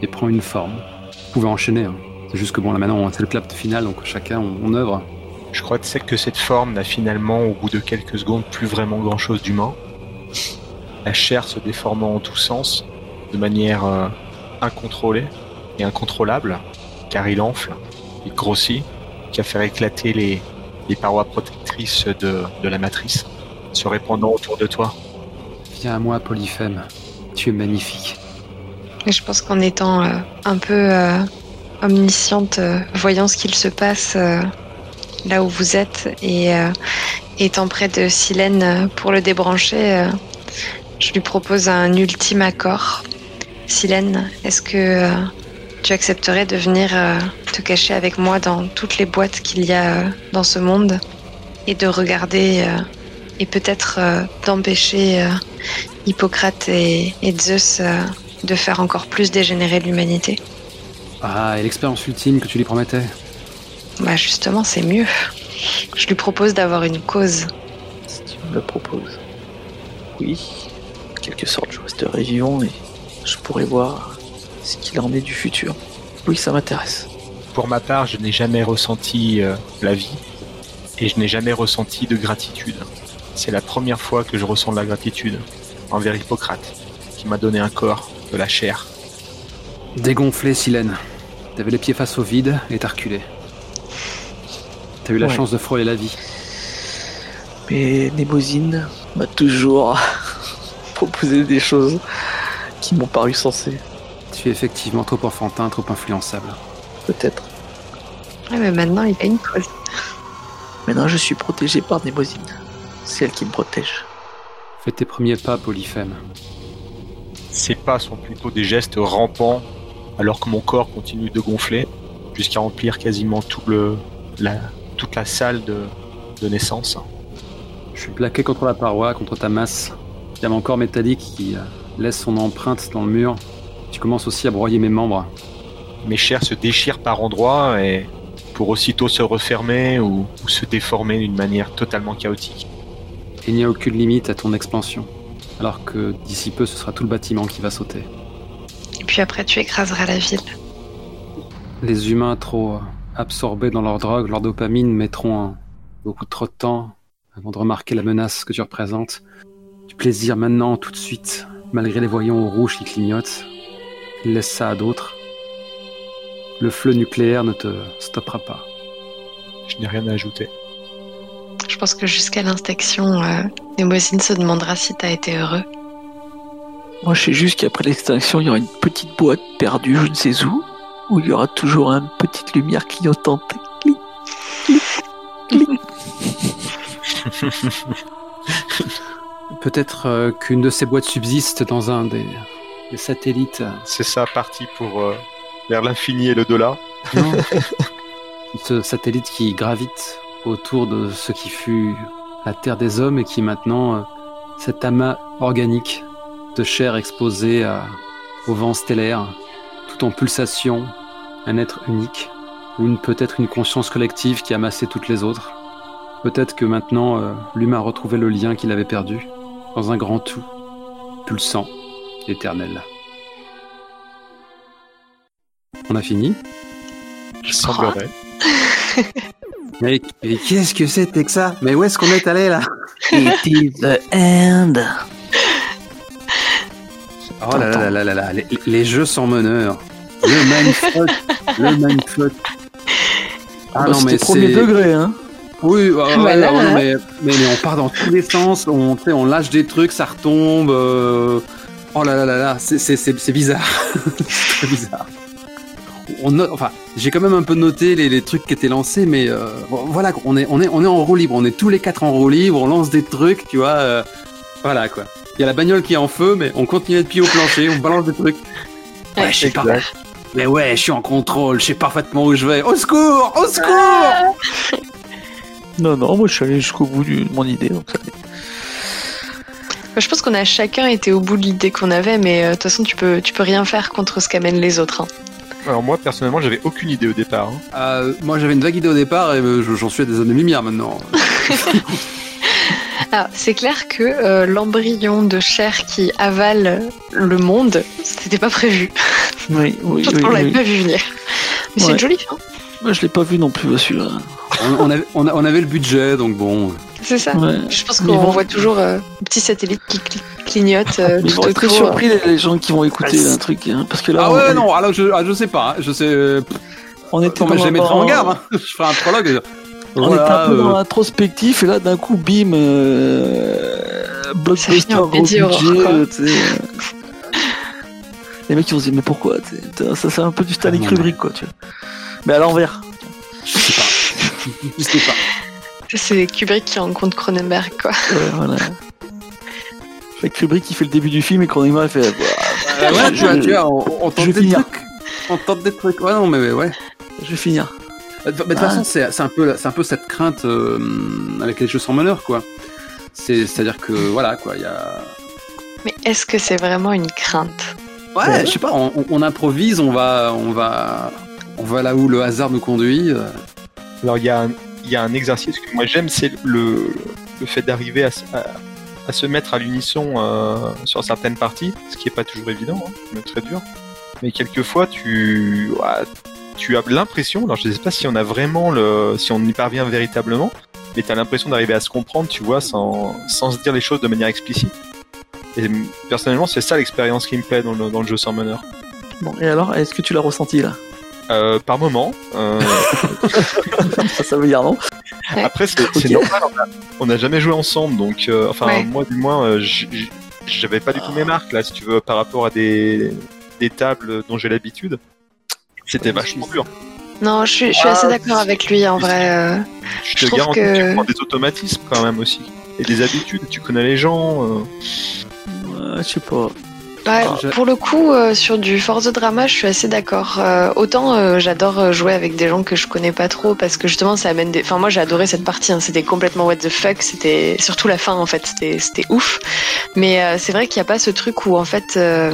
et prend une forme. Vous pouvez enchaîner. hein. C'est juste que bon, là maintenant, c'est le clap final, donc chacun, on, œuvre. Je crois que que cette forme n'a finalement, au bout de quelques secondes, plus vraiment grand-chose d'humain. La chair se déformant en tous sens, de manière euh, incontrôlée et incontrôlable, car il enfle, il grossit, qui a fait éclater les, parois protectrices de la matrice, se répandant autour de toi. À moi, Polyphème. Tu es magnifique. Et je pense qu'en étant euh, un peu euh, omnisciente, euh, voyant ce qu'il se passe là où vous êtes et étant près de Silène pour le débrancher, je lui propose un ultime accord. Silène, est-ce que tu accepterais de venir te cacher avec moi dans toutes les boîtes qu'il y a dans ce monde et de regarder et peut-être euh, d'empêcher euh, Hippocrate et, et Zeus euh, de faire encore plus dégénérer l'humanité. Ah, et l'expérience ultime que tu lui promettais? Bah justement, c'est mieux. Je lui propose d'avoir une cause. Si tu me le proposes. Oui, en quelque sorte, je resterai vivant et je pourrai voir ce qu'il en est du futur. Oui, ça m'intéresse. Pour ma part, je n'ai jamais ressenti euh, la vie et je n'ai jamais ressenti de gratitude. C'est la première fois que je ressens de la gratitude envers Hippocrate, qui m'a donné un corps, de la chair. Dégonflé, Silène. T'avais les pieds face au vide et t'as reculé. T'as eu la Ouais. chance de frôler la vie. Mais Némosine m'a toujours proposé des choses qui m'ont paru sensées. Tu es effectivement trop enfantin, trop influençable. Peut-être. Ouais, mais maintenant, il a une cause. Maintenant, je suis protégé par Némosine. C'est elle qui me protège. Fais tes premiers pas, Polyphème. Ces pas sont plutôt des gestes rampants, alors que mon corps continue de gonfler, jusqu'à remplir quasiment tout le, la, toute la salle de, de naissance. Je suis plaqué contre la paroi, contre ta masse. Il y a mon corps métallique qui euh, laisse son empreinte dans le mur. Tu commences aussi à broyer mes membres. Mes chairs se déchirent par endroits et pour aussitôt se refermer ou, ou se déformer d'une manière totalement chaotique. Il n'y a aucune limite à ton expansion. Alors que d'ici peu, ce sera tout le bâtiment qui va sauter. Et puis après, tu écraseras la ville. Les humains trop absorbés dans leur drogue, leur dopamine, mettront un- beaucoup trop de temps avant de remarquer la menace que tu représentes. Du plaisir maintenant, tout de suite, malgré les voyants au rouge qui clignotent. Laisse ça à d'autres. Le fleu nucléaire ne te stoppera pas. Je n'ai rien à ajouter. Je pense que jusqu'à l'inspection, euh, Némosine se demandera si t'as été heureux. Moi, je sais juste qu'après l'extinction, il y aura une petite boîte perdue, je ne sais où, où il y aura toujours une petite lumière clignotante. Clic, clic, clic. Peut-être euh, qu'une de ces boîtes subsiste dans un des, des satellites. C'est ça, parti pour euh, vers l'infini et le delà. Non. Ce satellite qui gravite autour de ce qui fut la Terre des hommes et qui est maintenant euh, cet amas organique de chair exposé à- au vent stellaire, tout en pulsation, un être unique, ou une- peut-être une conscience collective qui a amassé toutes les autres. Peut-être que maintenant euh, l'humain a retrouvé le lien qu'il avait perdu dans un grand tout, pulsant, éternel. On a fini? Il semblerait. Mais, mais qu'est-ce que c'était que ça Mais où est-ce qu'on est allé là? It is the end. Oh là là là là là, les, les jeux sans meneur. Le mindfuck, le mindfuck. Ah Bah, non mais premier c'est. degré, hein. Oui, Voilà. mais, mais, mais on part dans tous les sens, on, on lâche des trucs, ça retombe. euh, Oh là là là là, c'est- bizarre. c'est bizarre. On note- enfin, j'ai quand même un peu noté les, les trucs qui étaient lancés, mais euh, bon, voilà, on est, on, est, on est en roue libre, on est tous les quatre en roue libre, on lance des trucs, tu vois. euh, voilà quoi. Il y a la bagnole qui est en feu, mais on continue de pied au plancher, on balance des trucs. Ouais, je sais pas. Mais ouais, je suis en contrôle, je sais parfaitement où je vais. Au secours, au secours Non, non, moi je suis allé jusqu'au bout du- de mon idée. Donc ça... Je pense qu'on a chacun été au bout de l'idée qu'on avait, mais euh, de toute façon, tu peux, tu peux rien faire contre ce qu'amènent les autres. hein. Alors moi personnellement j'avais aucune idée au départ. hein. Euh, moi j'avais une vague idée au départ et euh, j'en suis à des années-lumière maintenant. Ah, c'est clair que euh, l'embryon de chair qui avale le monde, c'était pas prévu. Oui, oui, oui. on l'avait oui. pas vu venir. Mais c'est Ouais. une jolie fin. Moi je l'ai pas vu non plus celui-là. On, on avait, on, a- on avait le budget donc bon. C'est ça. Ouais. Je pense qu'on bon. voit toujours euh, un petit satellite qui cli- clignote euh, Ils tout vont être très autour. surpris les, les gens qui vont écouter Ah, un truc, hein, parce que là, Ah on, ouais, non, alors je, ah, je sais pas, hein, je sais. euh, on mais dans je les mettrai en garde, hein. je ferai un prologue. et- On Voilà, était un peu euh, dans l'introspectif et là d'un coup bim euh, blockbuster gros budget les mecs ils vont se dire mais pourquoi tu sais, ça c'est un peu du Stanley Ah, Kubrick quoi tu vois mais à l'envers Je sais pas. Je sais pas. C'est Kubrick qui rencontre Cronenberg, quoi. Ouais, voilà Kubrick qui fait le début du film et Cronenberg fait Euh, ouais, je- tu vois, tu vois, on, on tente des finir. trucs. On tente des trucs. Ouais, non, mais mais ouais. je vais finir Mais de toute Ah. façon, c'est un peu, c'est un peu cette crainte euh, avec les jeux sans meneur, quoi. C'est, c'est-à-dire que voilà, quoi, il y a. Mais est-ce que c'est vraiment une crainte? Ouais, je sais pas, on improvise, on va, on va, on va là où le hasard nous conduit. euh. Alors il y, y a un exercice que moi j'aime, c'est le, le fait d'arriver à, à- à se mettre à l'unisson euh, sur certaines parties, ce qui est pas toujours évident, hein, mais très dur. Mais quelquefois tu, tu as l'impression, alors je sais pas si on a vraiment le, si on y parvient véritablement, mais tu as l'impression d'arriver à se comprendre, tu vois, sans, sans se dire les choses de manière explicite. Et personnellement, c'est ça l'expérience qui me plaît dans le, dans le jeu sans meneur. bon et alors est-ce que tu l'as ressenti là? Euh, par moment, euh, ça, ça veut dire non Après, c'est normal, on n'a jamais joué ensemble, donc, euh, enfin, Ouais. moi, du moins, euh, j- j- j'avais pas du tout mes marques, là, si tu veux, par rapport à des, des tables dont j'ai l'habitude. C'était vachement dur. Non, je suis, je suis Ah, assez d'accord avec lui, en vrai. Je te trouve garantis que... que- tu prends des automatismes quand même aussi. Et des habitudes, tu connais les gens. euh. Ouais, je sais pas Ouais, Je- pour le coup, euh, sur du Force Drama, je suis assez d'accord. Euh, autant euh, j'adore jouer avec des gens que je connais pas trop parce que justement ça amène des. Enfin, moi j'ai adoré cette partie. hein. C'était complètement what the fuck. C'était surtout la fin en fait. C'était c'était ouf. Mais euh, c'est vrai qu'il n'y a pas ce truc où en fait euh,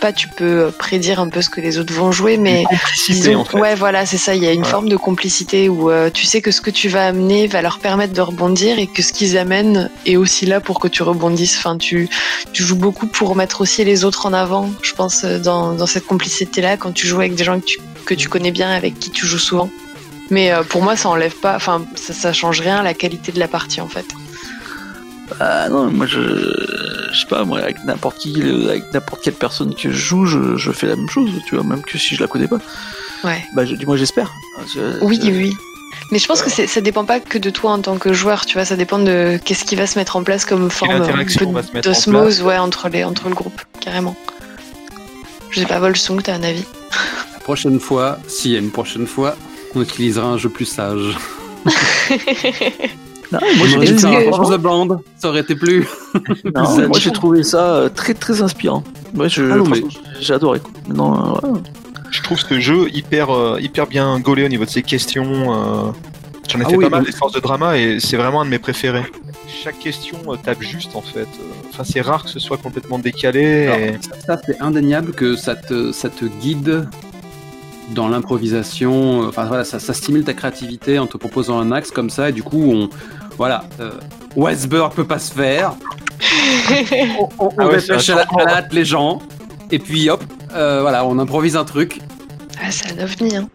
pas tu peux prédire un peu ce que les autres vont jouer, mais Disons- en fait. Ouais, voilà, c'est ça. Il y a une Voilà. forme de complicité où euh, tu sais que ce que tu vas amener va leur permettre de rebondir et que ce qu'ils amènent est aussi là pour que tu rebondisses. Enfin, tu, tu joues beaucoup pour mettre aussi les autres en avant, je pense, euh, dans, dans cette complicité-là, quand tu joues avec des gens que tu, que tu connais bien, avec qui tu joues souvent. Mais euh, pour moi, ça enlève pas, enfin, ça, ça change rien à la qualité de la partie, en fait. Ah non, moi je, je sais pas, moi avec n'importe qui, le- avec n'importe quelle personne que je joue, je, je fais la même chose, tu vois, même que si je la connais pas. Ouais. Bah je, du moins j'espère. Je- Oui, je- oui. Mais je pense que ça dépend pas que de toi en tant que joueur, tu vois, ça dépend de qu'est-ce qui va se mettre en place comme forme un interaction peu va se mettre en d'osmose ouais, entre, les, entre le groupe, carrément. Je sais pas, Volsung, t'as un avis? La prochaine fois, s'il y a une prochaine fois, on utilisera un jeu plus sage. Non, moi j'ai the Band, ça aurait été plus. non, plus moi j'ai trouvé ça très très inspirant. Ouais, je, Ah mais- j'ai adoré. quoi. Non, euh, ouais. Je trouve ce jeu hyper, euh, hyper bien gaulé au niveau de ses questions. euh. J'en ai Ah fait oui, pas mal des forces de drama et c'est vraiment un de mes préférés. Chaque question tape juste en fait. Enfin, c'est rare que ce soit complètement décalé. Alors, et- ça, ça, c'est indéniable que ça te, ça te guide dans l'improvisation. Enfin voilà, ça, ça stimule ta créativité en te proposant un axe comme ça. Et du coup, on, voilà, euh, Westberg peut pas se faire. On, on, on Ah ouais, c'est dépêche un à la, à la hâte les gens. Et puis hop, euh, voilà, on improvise un truc. Ah, c'est un ovni, hein.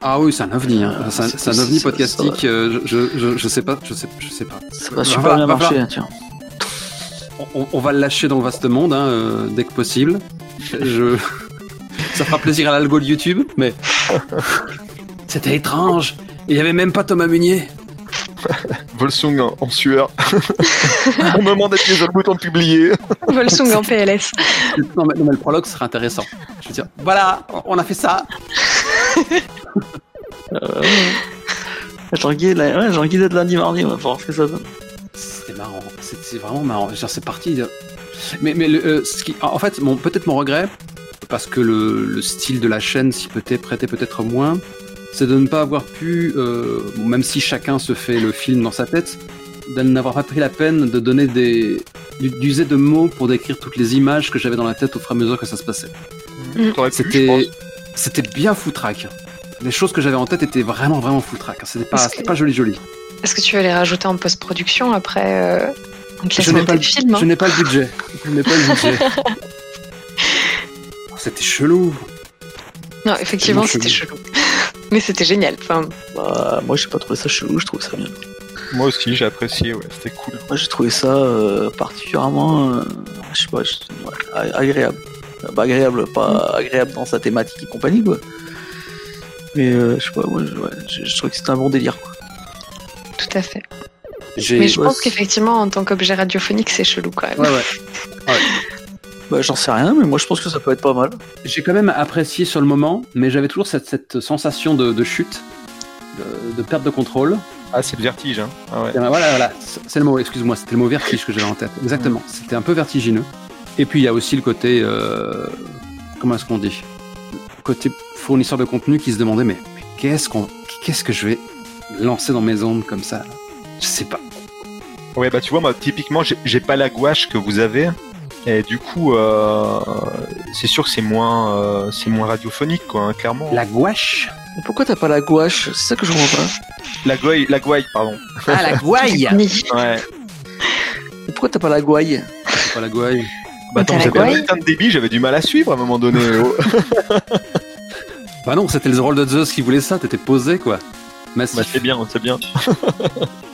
Ah oui, c'est un ovni. Hein. C'est un, ovni ça- podcastique. ça euh, je, je, je sais pas. Je sais, je sais pas. Ça Va va super bien marcher, hein, tiens. On, on va le lâcher dans le vaste monde hein, euh, dès que possible. Je... Ça fera plaisir à l'algo de YouTube, mais c'était étrange. Il y avait même pas Thomas Munier. Volsung en, en sueur. Au moment d'appuyer sur le bouton de publier. Volsung en PLS. Non mais, non, mais le prologue serait intéressant. Je veux dire, voilà, on a fait ça. Jean-Guy, ouais, Jean-Guy de lundi, mardi, on va pouvoir faire ça. C'était marrant. C'est vraiment marrant. Genre, C'est parti. de- Mais, mais le, euh, ce qui, en fait, mon, peut-être mon regret, parce que le, le style de la chaîne s'y peut prêtait peut-être moins, c'est de ne pas avoir pu, euh, bon, même si chacun se fait le film dans sa tête, de n'avoir pas pris la peine de donner des, d'user de mots pour décrire toutes les images que j'avais dans la tête au fur et à mesure que ça se passait. Je C'était, bien foutraque. Les choses que j'avais en tête étaient vraiment, vraiment foutraque. C'était pas, que- pas joli, joli. Est-ce que tu vas les rajouter en post-production après euh, On te laisse Je n'ai pas, le hein? je n'ai pas le budget. Je n'ai pas le budget. C'était chelou. Non, effectivement, C'était chelou. Mais c'était génial. Enfin, Bah, moi, j'ai pas trouvé ça chelou, je trouve ça bien. Moi aussi, j'ai apprécié, ouais, c'était cool. Moi, j'ai trouvé ça euh, particulièrement, euh, je sais pas, je- ouais, a- agréable. Pas agréable, pas agréable dans sa thématique et compagnie, quoi. Mais euh, je sais pas, moi, je, ouais, je, je trouve que c'était un bon délire, quoi. tout à fait. Mais je ouais, pense qu'effectivement, en tant qu'objet radiophonique, c'est chelou quand même. Ouais, ouais. Bah, j'en sais rien, mais moi, je pense que ça peut être pas mal. J'ai quand même apprécié sur le moment, mais j'avais toujours cette, cette sensation de, de chute, de, de perte de contrôle. Ah, c'est le vertige, hein. Ah ouais. Ben voilà, voilà, c'est le mot, excuse-moi, c'était le mot vertige que j'avais en tête. Exactement, c'était un peu vertigineux. Et puis il y a aussi le côté, euh, comment est-ce qu'on dit? Le côté fournisseur de contenu qui se demandait, mais, mais qu'est-ce qu'on, qu'est-ce que je vais lancer dans mes ondes comme ça? Je sais pas. Ouais, bah tu vois, moi, typiquement, j'ai pas la gouache que vous avez. Et du coup, euh, c'est sûr que c'est moins, euh, c'est moins radiophonique, quoi, hein, clairement. La gouache Mais pourquoi t'as pas la gouache C'est ça que je comprends pas. La gouaille, la gouaille, pardon. Ah, la gouaille Ouais. Mais pourquoi t'as pas la gouaille pas la gouaille. Bah T'as attends, la j'avais un gouaille putain de débit, j'avais du mal à suivre à un moment donné. oh. Bah non, c'était le rôle de Zeus qui voulait ça, t'étais posé quoi. Massif. Bah, c'est bien, c'est bien.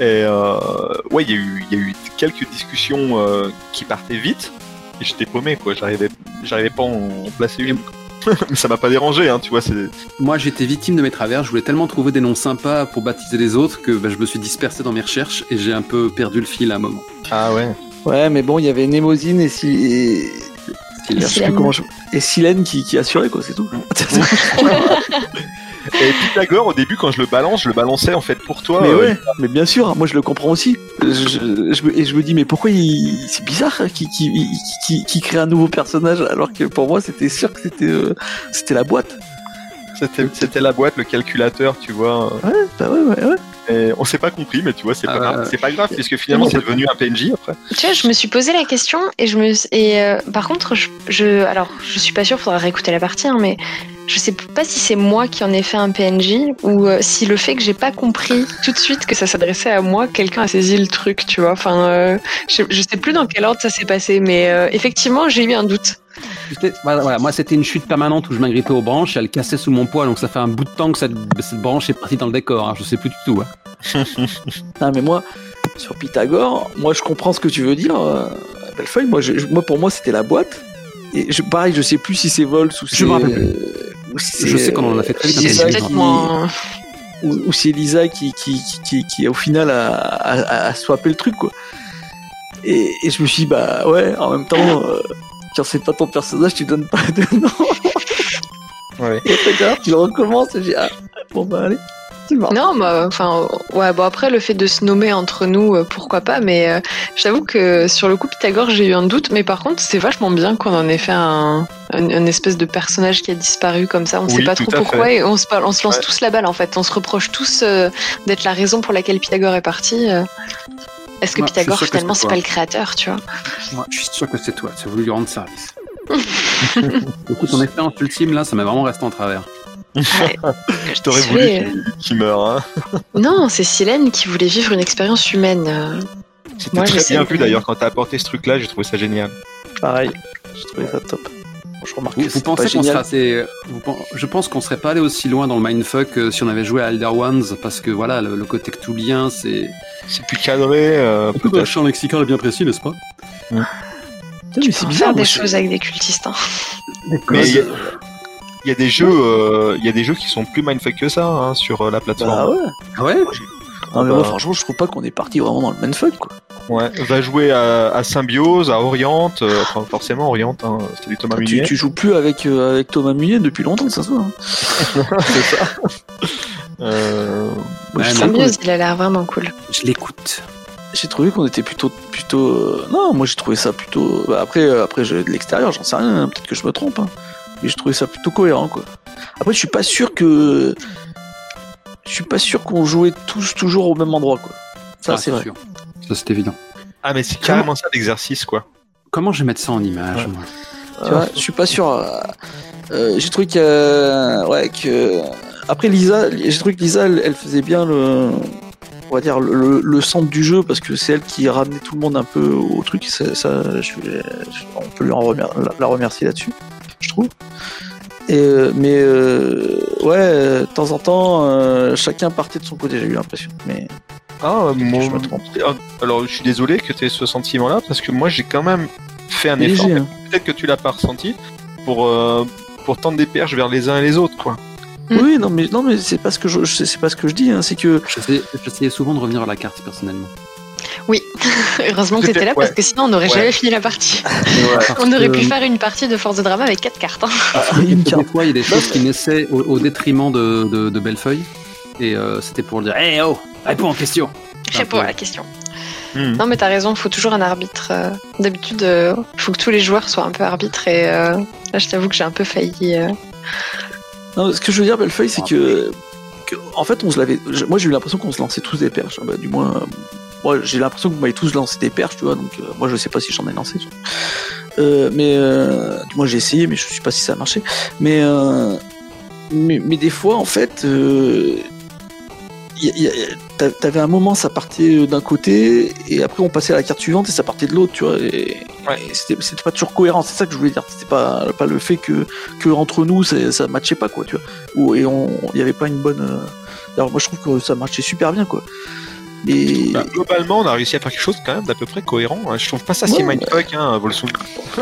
Et euh, ouais, il y, a eu- il y a eu quelques discussions euh, qui partaient vite. Et j'étais paumé, quoi. J'arrivais, j'arrivais pas à en placer une. Mais ça m'a pas dérangé, hein, tu vois. C'est... Moi, j'étais victime de mes travers. Je voulais tellement trouver des noms sympas pour baptiser les autres que bah, je me suis dispersé dans mes recherches et j'ai un peu perdu le fil à un moment. Ah ouais. Ouais, mais bon, il y avait Némosine et si. Et... Silène. comment je- et Silène qui, qui assurait, quoi, c'est tout. Et Pythagore, au début, quand je le balance, je le balançais en fait pour toi. Mais euh, ouais, mais bien sûr, moi je le comprends aussi. Je, je- je me- et je me dis, mais pourquoi il, c'est bizarre qu'il qui, qui, qui crée un nouveau personnage alors que pour moi c'était sûr que c'était euh, c'était la boîte. C'était, c'était la boîte, le calculateur, tu vois. Ouais, bah ouais, ouais, ouais. Et on s'est pas compris, mais tu vois, c'est pas Ah, grave. C'est pas grave, puisque finalement, c'est devenu un PNJ après. Tu vois, je me suis posé la question et je me et euh, par contre, je, je alors je suis pas sûre, faudra réécouter la partie, hein, mais je sais pas si c'est moi qui en ai fait un PNJ ou euh, si le fait que j'ai pas compris tout de suite que ça s'adressait à moi, quelqu'un a saisi le truc, tu vois. Enfin, euh, je, je sais plus dans quel ordre ça s'est passé, mais euh, effectivement, j'ai eu un doute. C'était- Voilà, voilà, moi, c'était une chute permanente où je m'agrippais aux branches, elle cassait sous mon poids, donc ça fait un bout de temps que cette, cette branche est partie dans le décor. hein, je sais plus du tout. hein. Non, mais moi, sur Pythagore, moi je comprends ce que tu veux dire, euh, Bellefeuille. Moi, je- moi, pour moi, c'était la boîte. Et je, pareil, je sais plus si c'est Vols ou c'est. me rappelle plus. euh, si Je sais qu'on en a fait très vite si c'est ça peut-être moins. ou, ou c'est Lisa qui, qui, qui, qui, qui, au final a, a, a swappé le truc quoi. Et, et je me suis dit, bah ouais, en même temps, euh, quand c'est pas ton personnage, tu donnes pas de nom. Ouais. Et après, tu le recommences et j'ai ah, bon bah allez, Non, bah, enfin, ouais, bon après le fait de se nommer entre nous, euh, pourquoi pas, mais euh, j'avoue que sur le coup Pythagore j'ai eu un doute, mais par contre c'est vachement bien qu'on en ait fait un, un, un espèce de personnage qui a disparu comme ça, on Oui, sait pas trop pourquoi fait. et on se, parle- on se lance Ouais. tous la balle en fait, on se reproche tous euh, d'être la raison pour laquelle Pythagore est parti. euh. Est-ce que Ouais, Pythagore finalement c'est pas le créateur, tu vois? Moi, je suis sûr que c'est toi, tu as voulu lui rendre service. Écoute, ton expérience ultime, là, ça m'est vraiment resté en travers. Je t'aurais Tu voulu sais, qu'il, meure, hein. Non, c'est Silène qui voulait vivre une expérience humaine. euh. C'était Moi, très bien vu d'ailleurs quand t'as apporté ce truc-là, j'ai trouvé ça génial. Pareil, je trouvais ça top. Je remarque Vous, que vous pensez qu'on serait assez. vous pen- je pense qu'on serait pas allé aussi loin dans le mindfuck euh, si on avait joué à Elder Ones, parce que voilà, le, le côté cthulhien, c'est. C'est plus cadré, euh, peut-être. champ lexical bien précis, n'est-ce pas? Mais c'est Pour bizarre. faire des choses avec des cultistes. hein. Mais il y a des jeux, euh, il y a des jeux qui sont plus mindfuck que ça hein, sur euh, la plateforme. Bah ouais. Ah ouais Non, mais Bah. moi, franchement, je trouve pas qu'on est parti vraiment dans le mindfuck, quoi. Ouais, va jouer à, à Symbiose, à Orient, euh, enfin forcément Orient, hein, c'est du Thomas Tu, Munier. tu joues plus avec, euh, avec Thomas Munier depuis longtemps, ça se voit. hein. c'est ça. Euh, Ouais, Symbiose, il a l'air vraiment cool. Je l'écoute. j'ai trouvé qu'on était plutôt plutôt euh, non moi j'ai trouvé ça plutôt bah, après euh, après je, de l'extérieur j'en sais rien hein, peut-être que je me trompe hein. Mais j'ai trouvé ça plutôt cohérent quoi après je suis pas sûr que je suis pas sûr qu'on jouait tous toujours au même endroit quoi ça Ah, c'est vrai sûr. Ça, c'est évident. Ah mais c'est carrément ça l'exercice quoi. Comment je vais mettre ça en image, Ouais. moi tu vois je suis pas sûr euh, euh, j'ai trouvé que euh, ouais que après Lisa j'ai trouvé que Lisa elle, elle faisait bien le on va dire le, le- le centre du jeu parce que c'est elle qui ramenait tout le monde un peu au truc ça, ça je, je- on peut lui en remer- la, la remercier là-dessus je trouve et euh, mais euh, ouais euh, de temps en temps euh, chacun partait de son côté j'ai eu l'impression mais Ah, mon- je me trompe. Ah, Alors je suis désolé que tu aies ce sentiment-là parce que moi j'ai quand même fait un effort. hein. Peut-être que tu l'as pas ressenti pour euh, pour tendre des perches vers les uns et les autres quoi. Mm. oui non mais non mais c'est pas ce que je c'est c'est pas ce que je dis hein, c'est que j'essayais souvent de revenir à la carte, personnellement. Oui, heureusement que C'était- t'étais là ouais. parce que sinon on n'aurait Ouais. jamais fini la partie. On aurait pu faire une partie de Force de Drama avec quatre cartes. hein. une Des carte fois, il y a des choses qui naissaient au, au détriment de, de, de Bellefeuille. Et euh, c'était pour dire Hé oh, réponds en question Chapeau à la question. Hmm. Non mais t'as raison, faut toujours un arbitre. euh, D'habitude, euh, faut que tous les joueurs soient un peu arbitres et euh, là je t'avoue que j'ai un peu failli. euh, Non, ce que je veux dire, Bellefeuille, c'est que, que, en fait, on se l'avait. Moi, j'ai eu l'impression qu'on se lançait tous des perches. Bah, du moins, euh, moi, j'ai l'impression que vous m'avez tous lancé des perches, tu vois. Donc, euh, moi, je sais pas si j'en ai lancé. Euh, mais, euh, moins, j'ai essayé, mais je sais pas si ça a marché. Mais, euh, mais, mais des fois, en fait, y y t'avais un moment, ça partait d'un côté, et après, on passait à la carte suivante et ça partait de l'autre, tu vois. Et, Ouais. et c'était c'était pas toujours cohérent. C'est ça que je voulais dire. C'était pas, pas le fait que, que entre nous, ça, ça matchait pas, quoi, tu vois et on il n'y avait pas une bonne alors moi je trouve que ça marchait super bien quoi mais Bah, globalement, on a réussi à faire quelque chose quand même d'à peu près cohérent. hein. Je trouve pas ça si Ouais. mindfuck, hein, Volsung.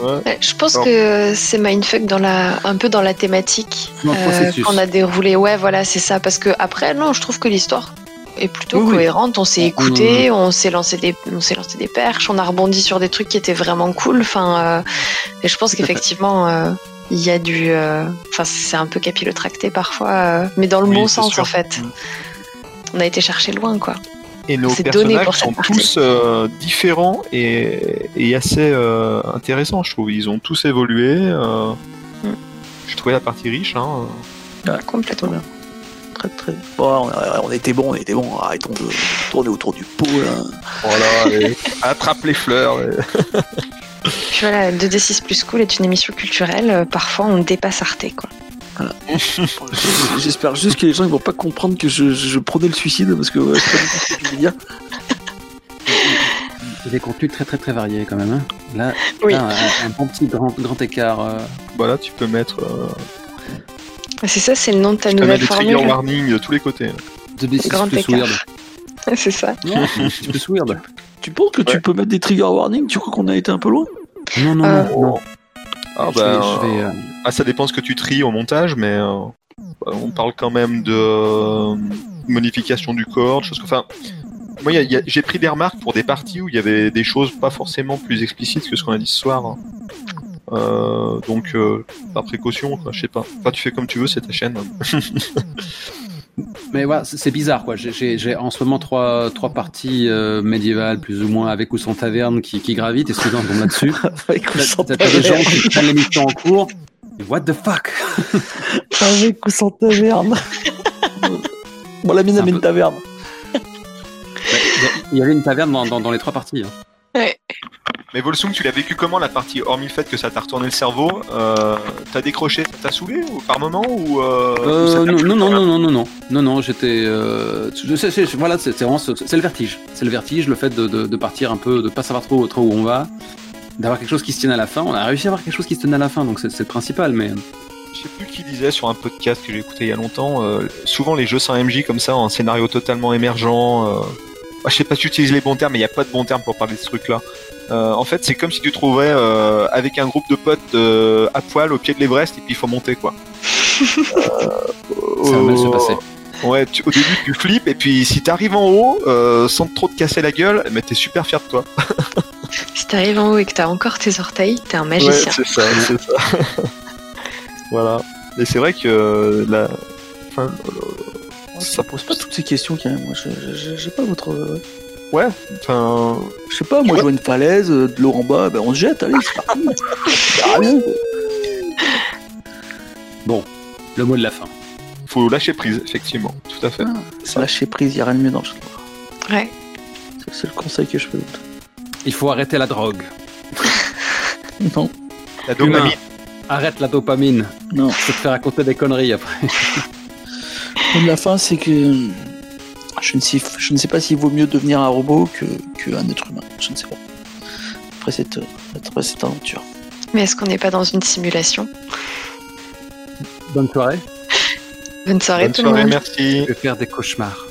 Ouais, Je pense Alors- que c'est mindfuck dans la, un peu dans la thématique euh, qu'on a déroulé. Ouais, voilà, c'est ça. Parce que après, non, je trouve que l'histoire est plutôt Oui, oui. cohérente. On s'est On- écouté, on s'est lancé des, on s'est lancé des perches, on a rebondi sur des trucs qui étaient vraiment cool. Enfin, euh, et je pense qu'effectivement. euh, il y a du, euh, enfin c'est un peu capillotracté parfois, euh, mais dans le Oui, bon sens sûr. en fait. On a été chercher loin quoi. Et nos personnages pour sont partie. tous euh, différents et, et assez euh, intéressants, je trouve. Ils ont tous évolué. euh, Mm. Je trouvais la partie riche. Hein. Complètement. bien. très très bon on, a- on a été bon on été bon arrêtons de tourner autour du pot là Voilà, et attrape les fleurs. et- Puis voilà, 2D6 plus cool est une émission culturelle. euh, Parfois, on dépasse Arte, quoi. j'espère juste que les gens ils vont pas comprendre que je, je prenais le suicide parce que ouais, c'est pas du tout ce que je voulais dire Il y a des contenus très très très variés quand même. hein. Là, Oui. là, un, un bon petit grand, grand écart. euh, Voilà, tu peux mettre, euh, C'est ça, c'est le nom de ta tu peux nouvelle des trigger warning de tous les côtés. de B6 Grand plus écart. weird. c'est ça. Non, c'est plus weird. tu penses que tu peux mettre des trigger warnings tu crois qu'on a été un peu loin? Non, non, Euh, non. non. Ah, Je vais- bah, je vais, euh, ah, ça dépend ce que tu tries au montage, mais euh, bah, on parle quand même de euh, modification du corps, de choses que- Enfin, moi, il y a- il y a- j'ai pris des remarques pour des parties où il y avait des choses pas forcément plus explicites que ce qu'on a dit ce soir. hein. Euh, donc, euh, par précaution, je sais pas. Enfin, tu fais comme tu veux, c'est ta chaîne. Mais voilà, c'est bizarre quoi. J'ai- J'ai j'ai en ce moment trois, trois parties euh, médiévales plus ou moins avec ou sans taverne qui, qui gravitent et souvent tombent là-dessus. avec ou sans T'as t'as des gens qui prennent l'émission en cours. What the fuck? Avec ou sans taverne bon la un avait une peu- taverne Il y avait une taverne dans, dans, dans les trois parties. hein. Mais Volsung, tu l'as vécu comment la partie Hormis le fait que ça t'a retourné le cerveau, euh, t'as décroché, ça t'a saoulé ou par moment ou, euh, Euh, non, non, non, non, non, non, non, non, non, j'étais. Euh, voilà, c'est c'est vraiment, ce- c'est le vertige. C'est le vertige, le fait de, de, de partir un peu, de pas savoir trop, trop où on va. D'avoir quelque chose qui se tienne à la fin. On a réussi à avoir quelque chose qui se tienne à la fin, donc c'est le principal. Mais Je sais plus qui disait sur un podcast que j'ai écouté il y a longtemps. euh, souvent les jeux sans MJ comme ça, en scénario totalement émergent. Euh, ah, je sais pas si tu utilises les bons termes, mais il n'y a pas de bons termes pour parler de ce truc-là. Euh, en fait, c'est comme si tu trouvais avec un groupe de potes à poil au pied de l'Everest et puis il faut monter quoi. ça va mal se passer. Ouais, tu- au début tu flippes et puis si t'arrives en haut euh, sans trop te casser la gueule, mais t'es super fier de toi. Si t'arrives en haut et que t'as encore tes orteils, t'es un magicien. c'est ça, c'est ça. voilà. Et c'est vrai que euh, la. Enfin, euh, Ça pose pas toutes ces questions quand même. Moi, j'ai pas votre. euh, ouais, enfin. Je sais pas, moi, je vois une falaise, euh, de l'eau en bas, ben on se jette, allez, c'est parti. Rien. Le mot de la fin. Faut lâcher prise, effectivement, tout à fait. Ah, Lâcher prise, y a rien de mieux dans le jeu. Ouais. C'est- le conseil que je peux vous Il faut arrêter la drogue. Non, La dopamine. Arrête la dopamine. non. Je vais te faire raconter des conneries après. De la fin, c'est que je ne, sais, je ne sais pas s'il vaut mieux devenir un robot que, que un être humain. Je ne sais pas. Après cette, après cette aventure. Mais est-ce qu'on n'est pas dans une simulation? Bonne soirée. Bonne soirée Bonne tout le soirée, monde. merci. Je vais faire des cauchemars.